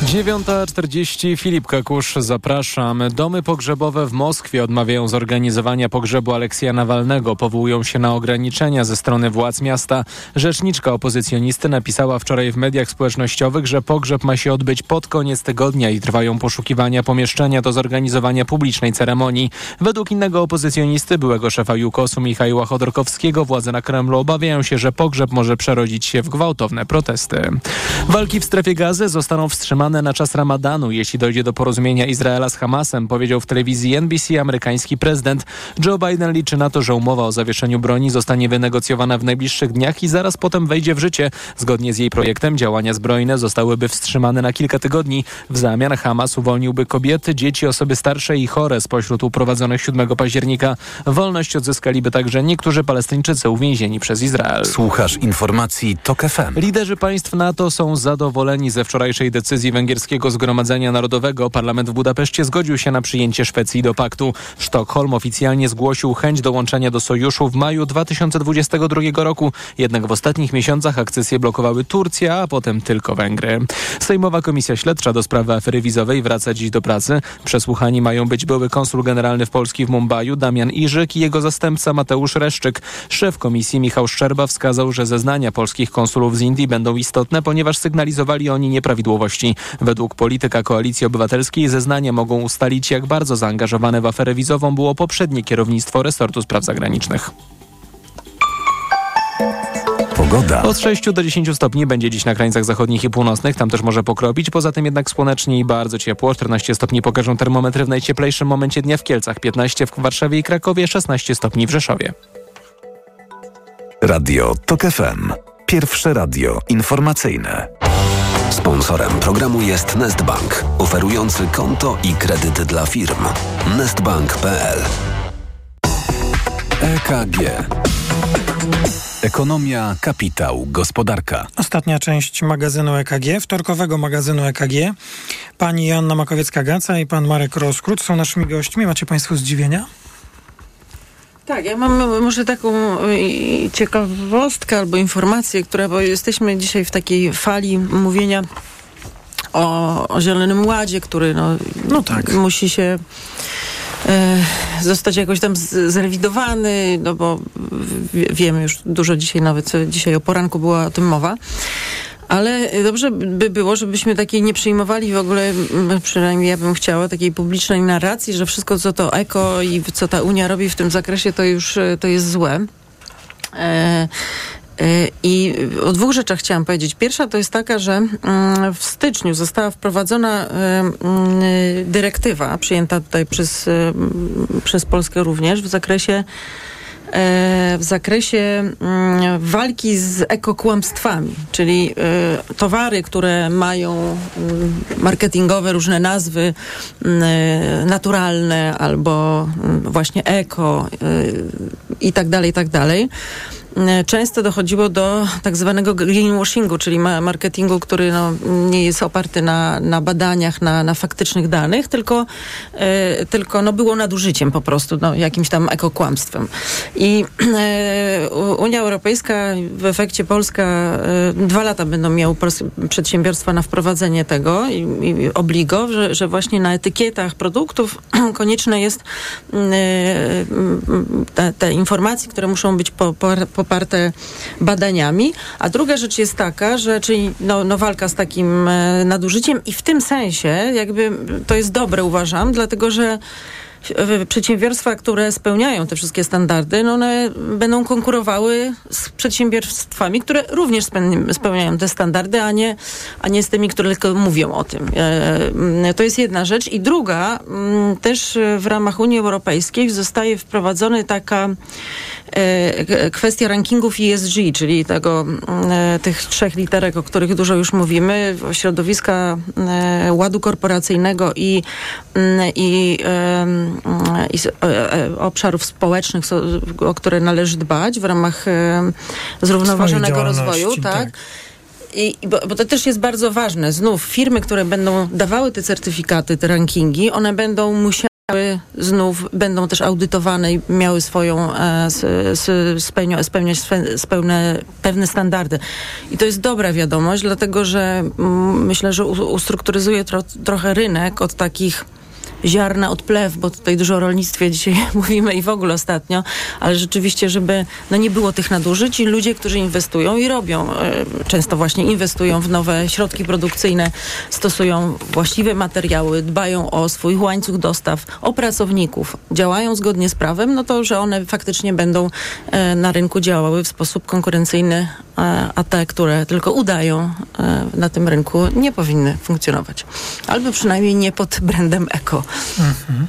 9.40 Filip Kakusz, zapraszam. Domy pogrzebowe w Moskwie odmawiają zorganizowania pogrzebu Aleksja Nawalnego. Powołują się na ograniczenia ze strony władz miasta. Rzeczniczka opozycjonisty napisała wczoraj w mediach społecznościowych, że pogrzeb ma się odbyć pod koniec tygodnia i trwają poszukiwania pomieszczenia do zorganizowania publicznej ceremonii. Według innego opozycjonisty, byłego szefa Jukosu Michała Chodorkowskiego, władze na Kremlu obawiają się, że pogrzeb może przerodzić się w gwałtowne protesty. Walki w strefie gazy zostaną wstrzymane na czas ramadanu, jeśli dojdzie do porozumienia Izraela z Hamasem, powiedział w telewizji NBC amerykański prezydent. Joe Biden liczy na to, że umowa o zawieszeniu broni zostanie wynegocjowana w najbliższych dniach i zaraz potem wejdzie w życie. Zgodnie z jej projektem działania zbrojne zostałyby wstrzymane na kilka tygodni. W zamian Hamas uwolniłby kobiety, dzieci, osoby starsze i chore spośród uprowadzonych 7 października. Wolność odzyskaliby także niektórzy Palestyńczycy uwięzieni przez Izrael. Słuchasz informacji TOK FM. Liderzy państw NATO są zadowoleni ze wczorajszej decyzji Węgierskiego Zgromadzenia Narodowego. Parlament w Budapeszcie zgodził się na przyjęcie Szwecji do paktu. Sztokholm oficjalnie zgłosił chęć dołączenia do sojuszu w maju 2022 roku. Jednak w ostatnich miesiącach akcesje blokowały Turcja, a potem tylko Węgry. Sejmowa Komisja Śledcza do sprawy afery wizowej wraca dziś do pracy. Przesłuchani mają być były konsul generalny w Polski w Mumbaju Damian Iżyk i jego zastępca Mateusz Reszczyk. Szef komisji Michał Szczerba wskazał, że zeznania polskich konsulów z Indii będą istotne, ponieważ sygnalizowali oni nieprawidłowości. Według polityka Koalicji Obywatelskiej zeznania mogą ustalić, jak bardzo zaangażowane w aferę wizową było poprzednie kierownictwo resortu spraw zagranicznych. Pogoda. Od 6 do 10 stopni będzie dziś na krańcach zachodnich i północnych. Tam też może pokropić. Poza tym jednak słonecznie i bardzo ciepło. 14 stopni pokażą termometry w najcieplejszym momencie dnia w Kielcach. 15 w Warszawie i Krakowie. 16 stopni w Rzeszowie. Radio TOK FM. Pierwsze radio informacyjne. Sponsorem programu jest Nestbank, oferujący konto i kredyt dla firm. Nestbank.pl EKG Ekonomia, kapitał, gospodarka. Ostatnia część magazynu EKG, wtorkowego magazynu EKG. Pani Joanna Makowiecka-Gaca i pan Marek Roskrót są naszymi gośćmi. Macie państwo zdziwienia? Tak, ja mam może taką ciekawostkę albo informację, która, bo jesteśmy dzisiaj w takiej fali mówienia o, o Zielonym Ładzie, który no, no tak. musi się e, zostać jakoś tam z, zrewidowany, no bo w, wiemy już dużo dzisiaj, nawet dzisiaj o poranku była o tym mowa. Ale dobrze by było, żebyśmy takiej nie przyjmowali w ogóle, przynajmniej ja bym chciała, takiej publicznej narracji, że wszystko, co to eko i co ta Unia robi w tym zakresie, to już to jest złe. E, i o dwóch rzeczach chciałam powiedzieć. Pierwsza to jest taka, że w styczniu została wprowadzona dyrektywa, przyjęta tutaj przez, przez Polskę również, w zakresie w zakresie walki z ekokłamstwami, czyli towary, które mają marketingowe różne nazwy naturalne albo właśnie eko i tak dalej, i tak dalej często dochodziło do tak zwanego greenwashingu, czyli marketingu, który no, nie jest oparty na, na badaniach, na, na faktycznych danych, tylko, e, tylko no, było nadużyciem po prostu, no, jakimś tam ekokłamstwem. I e, Unia Europejska, w efekcie Polska, e, dwa lata będą miały przedsiębiorstwa na wprowadzenie tego i, i obligo, że, że właśnie na etykietach produktów [CLEARS THROAT] konieczne jest e, te, te informacje, które muszą być po, po, poparte badaniami. A druga rzecz jest taka, że czyli no, no walka z takim e, nadużyciem i w tym sensie jakby to jest dobre uważam, dlatego że przedsiębiorstwa, które spełniają te wszystkie standardy, no one będą konkurowały z przedsiębiorstwami, które również spełniają te standardy, a nie, a nie z tymi, które tylko mówią o tym. E, to jest jedna rzecz. I druga, mm, też w ramach Unii Europejskiej zostaje wprowadzony taka E, kwestia rankingów ESG, czyli tego, mm, e, tych trzech literek, o których dużo już mówimy, środowiska e, ładu korporacyjnego i, mm, i, i obszarów społecznych, o które należy dbać w ramach zrównoważonego rozwoju, tak? tak. I, bo, bo, to też jest bardzo ważne. Znów firmy, które będą dawały te certyfikaty, te rankingi, one będą musiały znów będą też audytowane i miały swoją, e, spełnia, spełniać spełne, pewne standardy. I to jest dobra wiadomość, dlatego że mm, myślę, że ustrukturyzuje tro, trochę rynek od takich ziarna od plew, bo tutaj dużo o rolnictwie dzisiaj [LAUGHS] mówimy i w ogóle ostatnio, ale rzeczywiście, żeby no nie było tych nadużyć i ludzie, którzy inwestują i robią, e, często właśnie inwestują w nowe środki produkcyjne, stosują właściwe materiały, dbają o swój łańcuch dostaw, o pracowników, działają zgodnie z prawem, no to, że one faktycznie będą e, na rynku działały w sposób konkurencyjny, a te, które tylko udają e, na tym rynku, nie powinny funkcjonować. Albo przynajmniej nie pod brandem eko. Mhm.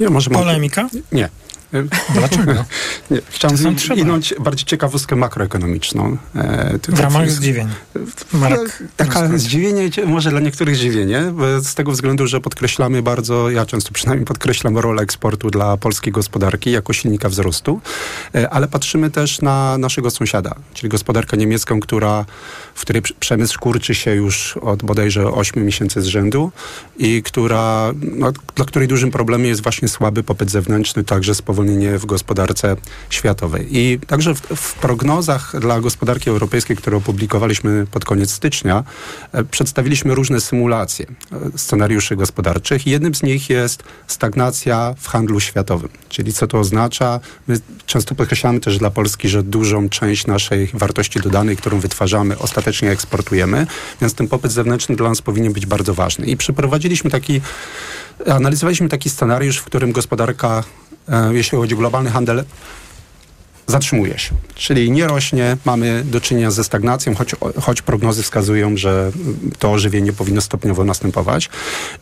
Ja, może Polemika? Nie. [LAUGHS] Dlaczego? Nie, chciałem zwinąć bardziej ciekawostkę makroekonomiczną. E, w ramach zdziwień. Marek, taka zdziwienie, może dla niektórych zdziwienie, z tego względu, że podkreślamy bardzo, ja często przynajmniej podkreślam rolę eksportu dla polskiej gospodarki jako silnika wzrostu, e, ale patrzymy też na naszego sąsiada, czyli gospodarkę niemiecką, która, w której przemysł kurczy się już od bodajże 8 miesięcy z rzędu i która, no, dla której dużym problemem jest właśnie słaby popyt zewnętrzny, także z powodu zwolnienie w gospodarce światowej. I także w, w prognozach dla gospodarki europejskiej, które opublikowaliśmy pod koniec stycznia, e, przedstawiliśmy różne symulacje e, scenariuszy gospodarczych. Jednym z nich jest stagnacja w handlu światowym. Czyli co to oznacza? My często podkreślamy też dla Polski, że dużą część naszej wartości dodanej, którą wytwarzamy, ostatecznie eksportujemy, więc ten popyt zewnętrzny dla nas powinien być bardzo ważny. I przeprowadziliśmy taki, analizowaliśmy taki scenariusz, w którym gospodarka jeśli chodzi o globalny handel, zatrzymuje się, czyli nie rośnie, mamy do czynienia ze stagnacją, choć, choć prognozy wskazują, że to ożywienie powinno stopniowo następować.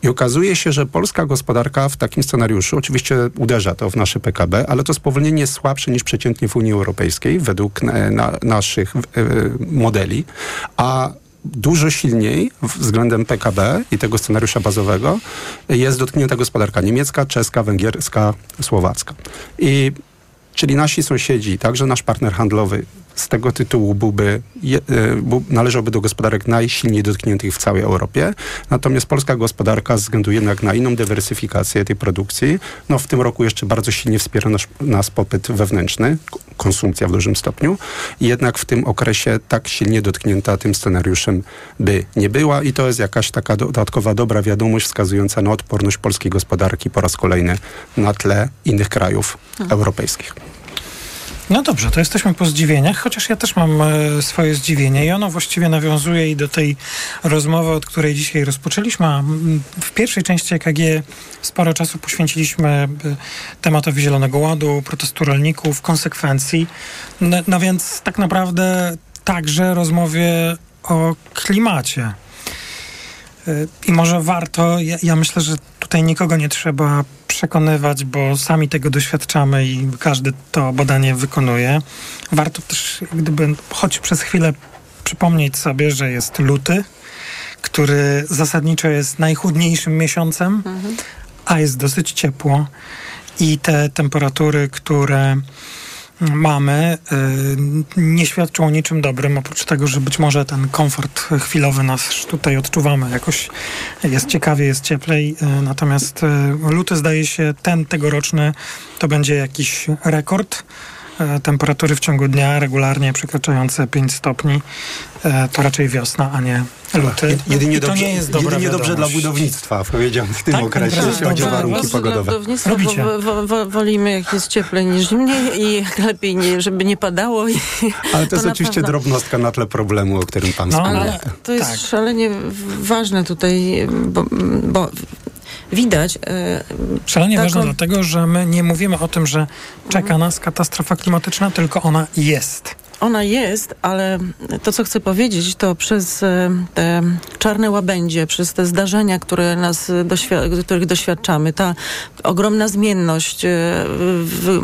I okazuje się, że polska gospodarka w takim scenariuszu, oczywiście uderza to w nasze PKB, ale to spowolnienie jest słabsze niż przeciętnie w Unii Europejskiej według na, naszych y, modeli, a dużo silniej względem PKB i tego scenariusza bazowego jest dotknięta gospodarka niemiecka, czeska, węgierska, słowacka. I Czyli nasi sąsiedzi, także nasz partner handlowy z tego tytułu byłby, e, należałby do gospodarek najsilniej dotkniętych w całej Europie. Natomiast polska gospodarka ze względu jednak na inną dywersyfikację tej produkcji, no w tym roku jeszcze bardzo silnie wspiera nas, nas popyt wewnętrzny, konsumpcja w dużym stopniu. I jednak w tym okresie tak silnie dotknięta tym scenariuszem by nie była i to jest jakaś taka dodatkowa dobra wiadomość wskazująca na odporność polskiej gospodarki po raz kolejny na tle innych krajów europejskich. No dobrze, to jesteśmy po zdziwieniach, chociaż ja też mam e, swoje zdziwienie i ono właściwie nawiązuje i do tej rozmowy, od której dzisiaj rozpoczęliśmy. W pierwszej części EKG sporo czasu poświęciliśmy e, tematowi Zielonego Ładu, protestu rolników, konsekwencji. No, no więc tak naprawdę także rozmowie o klimacie. I może warto, ja, ja myślę, że tutaj nikogo nie trzeba przekonywać, bo sami tego doświadczamy i każdy to badanie wykonuje. Warto też, gdyby, choć przez chwilę przypomnieć sobie, że jest luty, który zasadniczo jest najchłodniejszym miesiącem, a jest dosyć ciepło i te temperatury, które mamy, y, nie świadczą o niczym dobrym, oprócz tego, że być może ten komfort chwilowy nas tutaj odczuwamy. Jakoś jest ciekawie, jest cieplej, y, natomiast y, luty zdaje się ten tegoroczny to będzie jakiś rekord. Y, Temperatury w ciągu dnia regularnie przekraczające 5 stopni. Y, To raczej wiosna, a nie luty. Jedynie I to dobrze, nie jest dobra jedynie dobrze dla budownictwa, powiedziałem w tym Tak, okresie, pan jeśli chodzi o prezes warunki pogodowe. Robicie. wo, wo, wo, wolimy jak jest cieplej niż zimniej i jak lepiej, nie, żeby nie padało. I, [LAUGHS] Ale to jest na oczywiście pewno. drobnostka na tle problemu, o którym pan No, wspomniał. Ale to jest Tak. szalenie ważne tutaj, bo, bo widać... e, Szalenie taką- ważne dlatego, że my nie mówimy o tym, że czeka nas katastrofa klimatyczna, tylko ona jest. Ona jest, ale to, co chcę powiedzieć, to przez e, te czarne łabędzie, przez te zdarzenia, które nas doświ- których doświadczamy, ta ogromna zmienność e, w,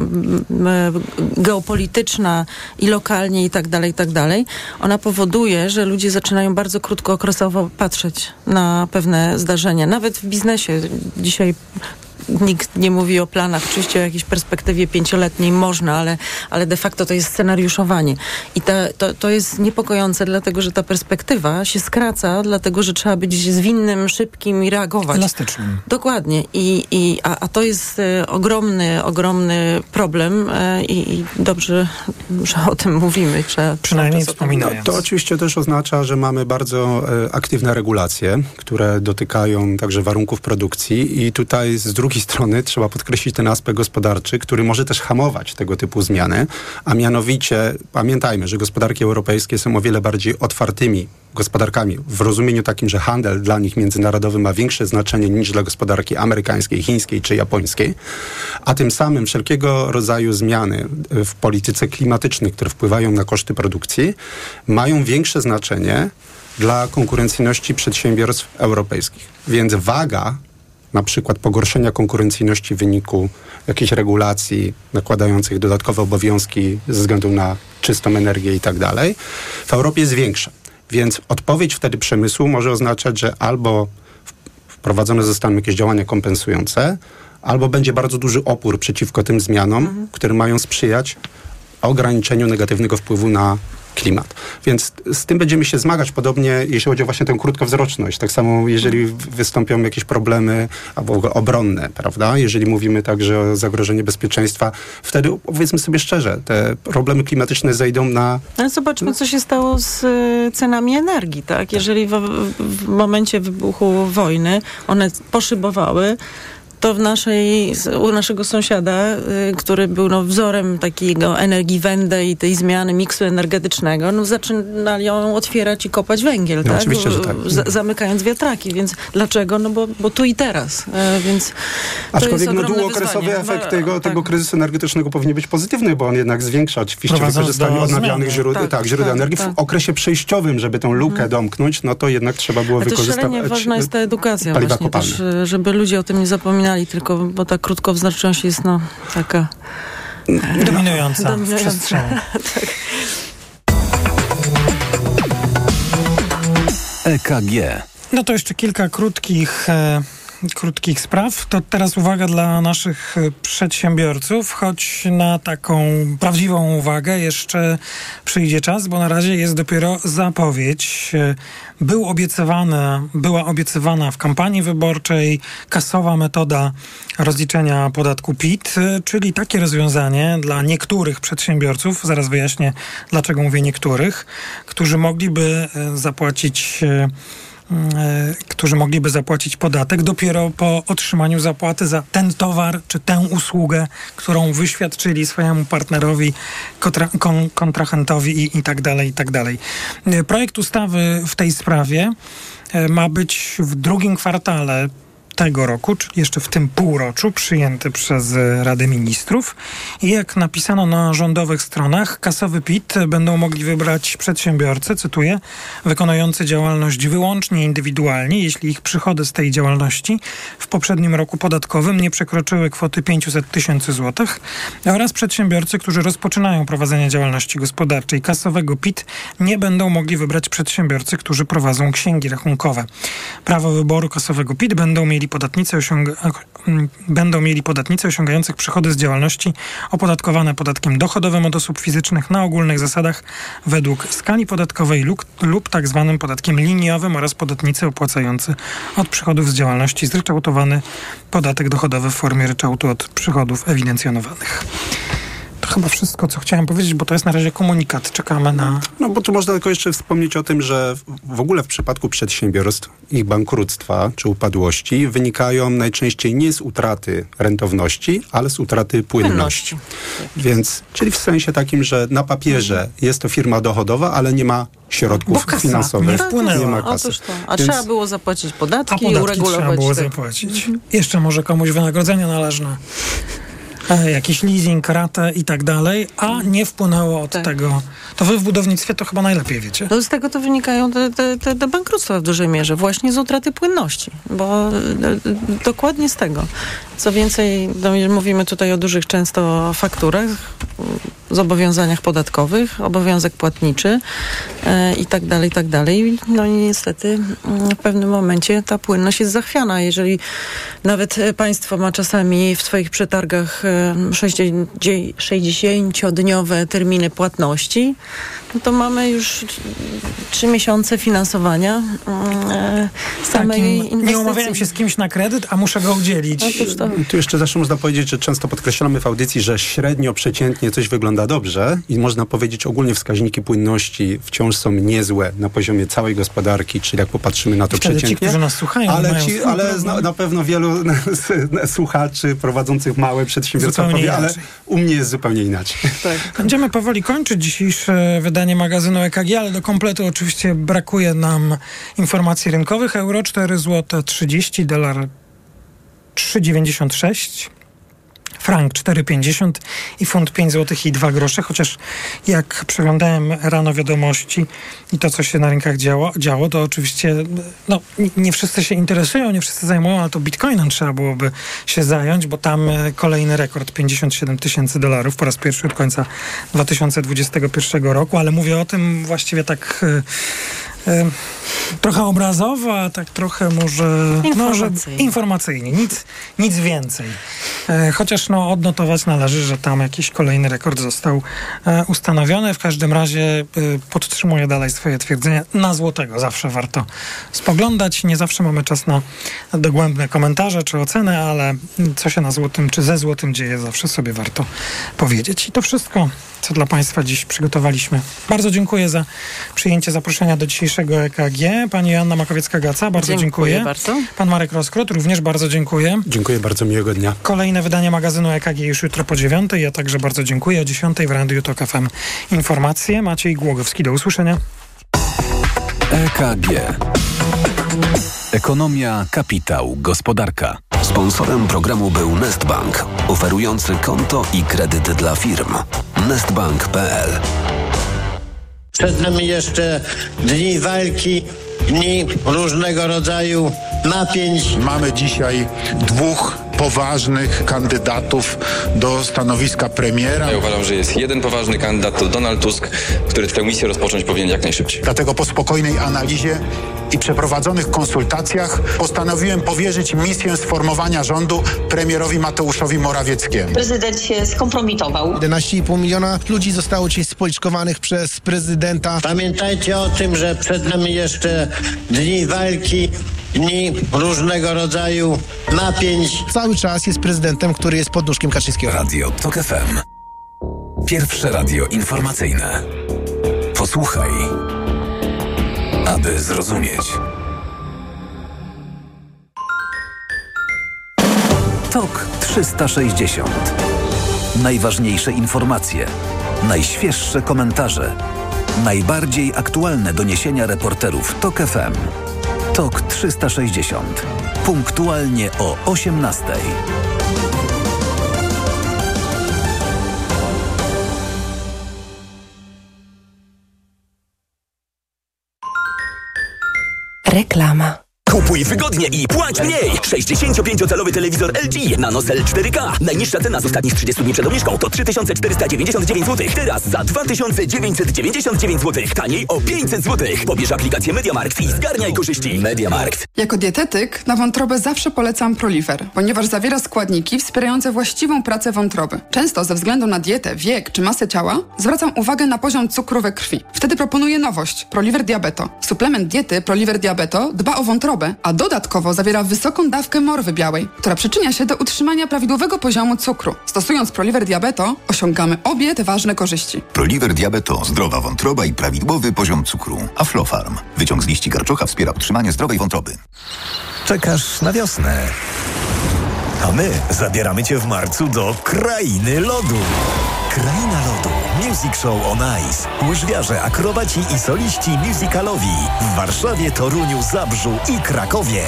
geopolityczna i lokalnie i tak dalej, i tak dalej, ona powoduje, że ludzie zaczynają bardzo krótkookresowo patrzeć na pewne zdarzenia. Nawet w biznesie dzisiaj Nikt nie mówi o planach, oczywiście o jakiejś perspektywie pięcioletniej można, ale, ale de facto to jest scenariuszowanie. I ta, to, to jest niepokojące, dlatego że ta perspektywa się skraca, dlatego że trzeba być zwinnym, szybkim i reagować. Elastycznym. Dokładnie. I, i, a, a to jest e, ogromny, ogromny problem e, i, dobrze, że o tym mówimy. Trzeba Przynajmniej wspominając. To oczywiście też oznacza, że mamy bardzo e, aktywne regulacje, które dotykają także warunków produkcji i tutaj z drugiej strony trzeba podkreślić ten aspekt gospodarczy, który może też hamować tego typu zmiany, a mianowicie pamiętajmy, że gospodarki europejskie są o wiele bardziej otwartymi gospodarkami w rozumieniu takim, że handel dla nich międzynarodowy ma większe znaczenie niż dla gospodarki amerykańskiej, chińskiej czy japońskiej, a tym samym wszelkiego rodzaju zmiany w polityce klimatycznej, które wpływają na koszty produkcji, mają większe znaczenie dla konkurencyjności przedsiębiorstw europejskich. Więc waga na przykład pogorszenia konkurencyjności w wyniku jakichś regulacji nakładających dodatkowe obowiązki ze względu na czystą energię i tak dalej, w Europie jest większa. Więc odpowiedź wtedy przemysłu może oznaczać, że albo wprowadzone zostaną jakieś działania kompensujące, albo będzie bardzo duży opór przeciwko tym zmianom, które mają sprzyjać ograniczeniu negatywnego wpływu na klimat. Więc z tym będziemy się zmagać podobnie, jeśli chodzi o właśnie tę krótkowzroczność. Tak samo, jeżeli wystąpią jakieś problemy albo obronne, prawda? Jeżeli mówimy także o zagrożeniu bezpieczeństwa, wtedy powiedzmy sobie szczerze, te problemy klimatyczne zejdą na Ale zobaczmy, co się stało z y, cenami energii, tak? Jeżeli w, w momencie wybuchu wojny one poszybowały, to w naszej, u naszego sąsiada, y, który był no, wzorem takiego energii Wende i tej zmiany miksu energetycznego, no, zaczynali ją otwierać i kopać węgiel, No, tak? oczywiście, że tak. Z, zamykając wiatraki, więc dlaczego? No bo, bo tu i teraz, e, więc to Aczkolwiek jest no, długookresowy wyzwanie. efekt tego, tego tak. kryzysu energetycznego powinien być pozytywny, bo on jednak zwiększa oczywiście Prowadząc wykorzystanie odnawialnych zmiany. źródeł, tak, Tak, źródeł tak, energii. tak. W okresie przejściowym, żeby tą lukę domknąć, no to jednak trzeba było Ale wykorzystać szalenie ważna jest ta edukacja paliwa właśnie kopalne. też, e, żeby ludzie o tym nie zapominali, tylko bo ta krótkowzroczność jest no taka Dominująca, w Dominująca. przestrzeni. [LAUGHS] EKG. No to jeszcze kilka krótkich e, krótkich spraw. To teraz uwaga dla naszych przedsiębiorców, choć na taką prawdziwą uwagę jeszcze przyjdzie czas, bo na razie jest dopiero zapowiedź. Był obiecywany, była obiecywana w kampanii wyborczej kasowa metoda rozliczenia podatku PIT, czyli takie rozwiązanie dla niektórych przedsiębiorców, zaraz wyjaśnię dlaczego mówię niektórych, którzy mogliby zapłacić E, którzy mogliby zapłacić podatek dopiero po otrzymaniu zapłaty za ten towar czy tę usługę, którą wyświadczyli swojemu partnerowi, kontra, kon, kontrahentowi i, i tak dalej, i tak dalej. E, projekt ustawy w tej sprawie e, ma być w drugim kwartale tego roku, czyli jeszcze w tym półroczu, przyjęty przez Radę Ministrów. I jak napisano na rządowych stronach, kasowy PIT będą mogli wybrać przedsiębiorcy, cytuję, wykonujący działalność wyłącznie indywidualnie, jeśli ich przychody z tej działalności w poprzednim roku podatkowym nie przekroczyły kwoty 500 tysięcy złotych oraz przedsiębiorcy, którzy rozpoczynają prowadzenie działalności gospodarczej. Kasowego PIT nie będą mogli wybrać przedsiębiorcy, którzy prowadzą księgi rachunkowe. Prawo wyboru kasowego PIT będą mieli podatnicy osiąga, będą mieli podatnicy osiągających przychody z działalności opodatkowane podatkiem dochodowym od osób fizycznych na ogólnych zasadach według skali podatkowej lub, lub tak zwanym podatkiem liniowym oraz podatnicy opłacający od przychodów z działalności zryczałtowany podatek dochodowy w formie ryczałtu od przychodów ewidencjonowanych. To chyba wszystko, co chciałem powiedzieć, bo to jest na razie komunikat. Czekamy na. No bo tu można tylko jeszcze wspomnieć o tym, że w ogóle w przypadku przedsiębiorstw ich bankructwa czy upadłości wynikają najczęściej nie z utraty rentowności, ale z utraty płynności. Więc, czyli w sensie takim, że na papierze mhm. jest to firma dochodowa, ale nie ma środków kasa finansowych. Nie wpłynęła. Nie ma kasy. Otóż to. A Więc... trzeba było zapłacić podatki, a podatki i uregulować. trzeba było zapłacić. Mhm. Jeszcze może komuś wynagrodzenie należne. E, jakiś leasing, ratę i tak dalej, a nie wpłynęło od tak. tego. To wy w budownictwie to chyba najlepiej wiecie. No z tego to wynikają te, te, te, bankructwa w dużej mierze, właśnie z utraty płynności, bo e, dokładnie z tego. Co więcej, no, mówimy tutaj o dużych często fakturach, zobowiązaniach podatkowych, obowiązek płatniczy e, i tak dalej, i tak dalej. No i niestety mm, w pewnym momencie ta płynność jest zachwiana. Jeżeli nawet państwo ma czasami w swoich przetargach 60-dniowe terminy płatności, no to mamy już trzy miesiące finansowania e, samej Takim, inwestycji. Nie umawiałem się z kimś na kredyt, a muszę go udzielić. Tu jeszcze zawsze można powiedzieć, że często podkreślamy w audycji, że średnio, przeciętnie coś wygląda dobrze i można powiedzieć ogólnie wskaźniki płynności wciąż są niezłe na poziomie całej gospodarki, czyli jak popatrzymy na to Wtedy przeciętnie. Ci, którzy nas słuchają, ale, ci, ale na, na, pewno wielu [LAUGHS] słuchaczy prowadzących małe przedsiębiorstwa powie, ale u mnie jest zupełnie inaczej. [LAUGHS] Tak. Będziemy powoli kończyć dzisiejsze wydanie magazynu EKG, ale do kompletu oczywiście brakuje nam informacji rynkowych. Euro 4 zł 30, dolar 3,96 frank 4,50 i funt 5 zł i 2 grosze, chociaż jak przeglądałem rano wiadomości i to, co się na rynkach działo, działo to oczywiście no, nie wszyscy się interesują, nie wszyscy zajmują, ale to bitcoinem trzeba byłoby się zająć, bo tam e, kolejny rekord 57 tysięcy dolarów po raz pierwszy od końca 2021 roku, ale mówię o tym właściwie tak e, trochę obrazowo, a tak trochę może informacyjnie, no, informacyjnie nic, nic więcej. E, chociaż no, odnotować należy, że tam jakiś kolejny rekord został e, ustanowiony. W każdym razie e, podtrzymuję dalej swoje twierdzenie. Na złotego zawsze warto spoglądać. Nie zawsze mamy czas na dogłębne komentarze czy oceny, ale co się na złotym czy ze złotym dzieje, zawsze sobie warto powiedzieć. I to wszystko co dla Państwa dziś przygotowaliśmy. Bardzo dziękuję za przyjęcie zaproszenia do dzisiejszego EKG. Pani Joanna Makowiecka-Gaca, bardzo dziękuję. dziękuję. Bardzo. Pan Marek Roskrot, również bardzo dziękuję. Dziękuję bardzo, miłego dnia. Kolejne wydanie magazynu EKG już jutro po dziewiątej. Ja także bardzo dziękuję. O dziesiątej w Radiu Tok FM informacje. Maciej Głogowski, do usłyszenia. EKG. Ekonomia, kapitał, gospodarka. Sponsorem programu był Nestbank, oferujący konto i kredyt dla firm. Nestbank.pl Przed nami jeszcze dni walki, dni różnego rodzaju napięć. Mamy dzisiaj dwóch poważnych kandydatów do stanowiska premiera. Ja uważam, że jest jeden poważny kandydat, to Donald Tusk, który tę misję rozpocząć powinien jak najszybciej. Dlatego po spokojnej analizie i przeprowadzonych konsultacjach postanowiłem powierzyć misję sformowania rządu premierowi Mateuszowi Morawieckiemu. Prezydent się skompromitował. 11,5 miliona ludzi zostało dzisiaj spoliczkowanych przez prezydenta. Pamiętajcie o tym, że przed nami jeszcze dni walki, dni różnego rodzaju napięć. Cały czas jest prezydentem, który jest pod nóżkiem Kaczyńskiego. Radio TOK FM. Pierwsze radio informacyjne. Posłuchaj, aby zrozumieć. TOK 360. Najważniejsze informacje, najświeższe komentarze, najbardziej aktualne doniesienia reporterów TOK FM. TOK 360. Punktualnie o 18. Reklama. Kupuj wygodnie i płać mniej! 65-calowy telewizor LG NanoCell 4K. Najniższa cena z ostatnich 30 dni przed obniżką to 3499 zł. Teraz za 2999 zł. Taniej o 500 zł. Pobierz aplikację MediaMarkt i zgarniaj korzyści. MediaMarkt. Jako dietetyk na wątrobę zawsze polecam Prolifer, ponieważ zawiera składniki wspierające właściwą pracę wątroby. Często ze względu na dietę, wiek czy masę ciała zwracam uwagę na poziom cukru we krwi. Wtedy proponuję nowość Proliver Diabeto. Suplement diety Proliver Diabeto dba o wątrobę, a dodatkowo zawiera wysoką dawkę morwy białej, która przyczynia się do utrzymania prawidłowego poziomu cukru. Stosując Proliver Diabeto osiągamy obie te ważne korzyści. Proliver Diabeto, zdrowa wątroba i prawidłowy poziom cukru. Aflofarm. Wyciąg z liści karczocha wspiera utrzymanie zdrowej wątroby. Czekasz na wiosnę. A my zabieramy Cię w marcu do Krainy Lodu. Kraina Lodu. Music Show on Ice. Łyżwiarze, akrobaci i soliści musicalowi. W Warszawie, Toruniu, Zabrzu i Krakowie.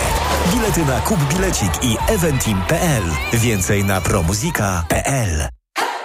Bilety na Kup Bilecik i eventim.pl. Więcej na promuzika.pl.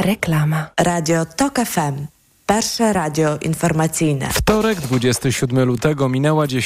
Reklama. Radio TOK FM. Pierwsze radio informacyjne. Wtorek, 27 lutego, minęła 10.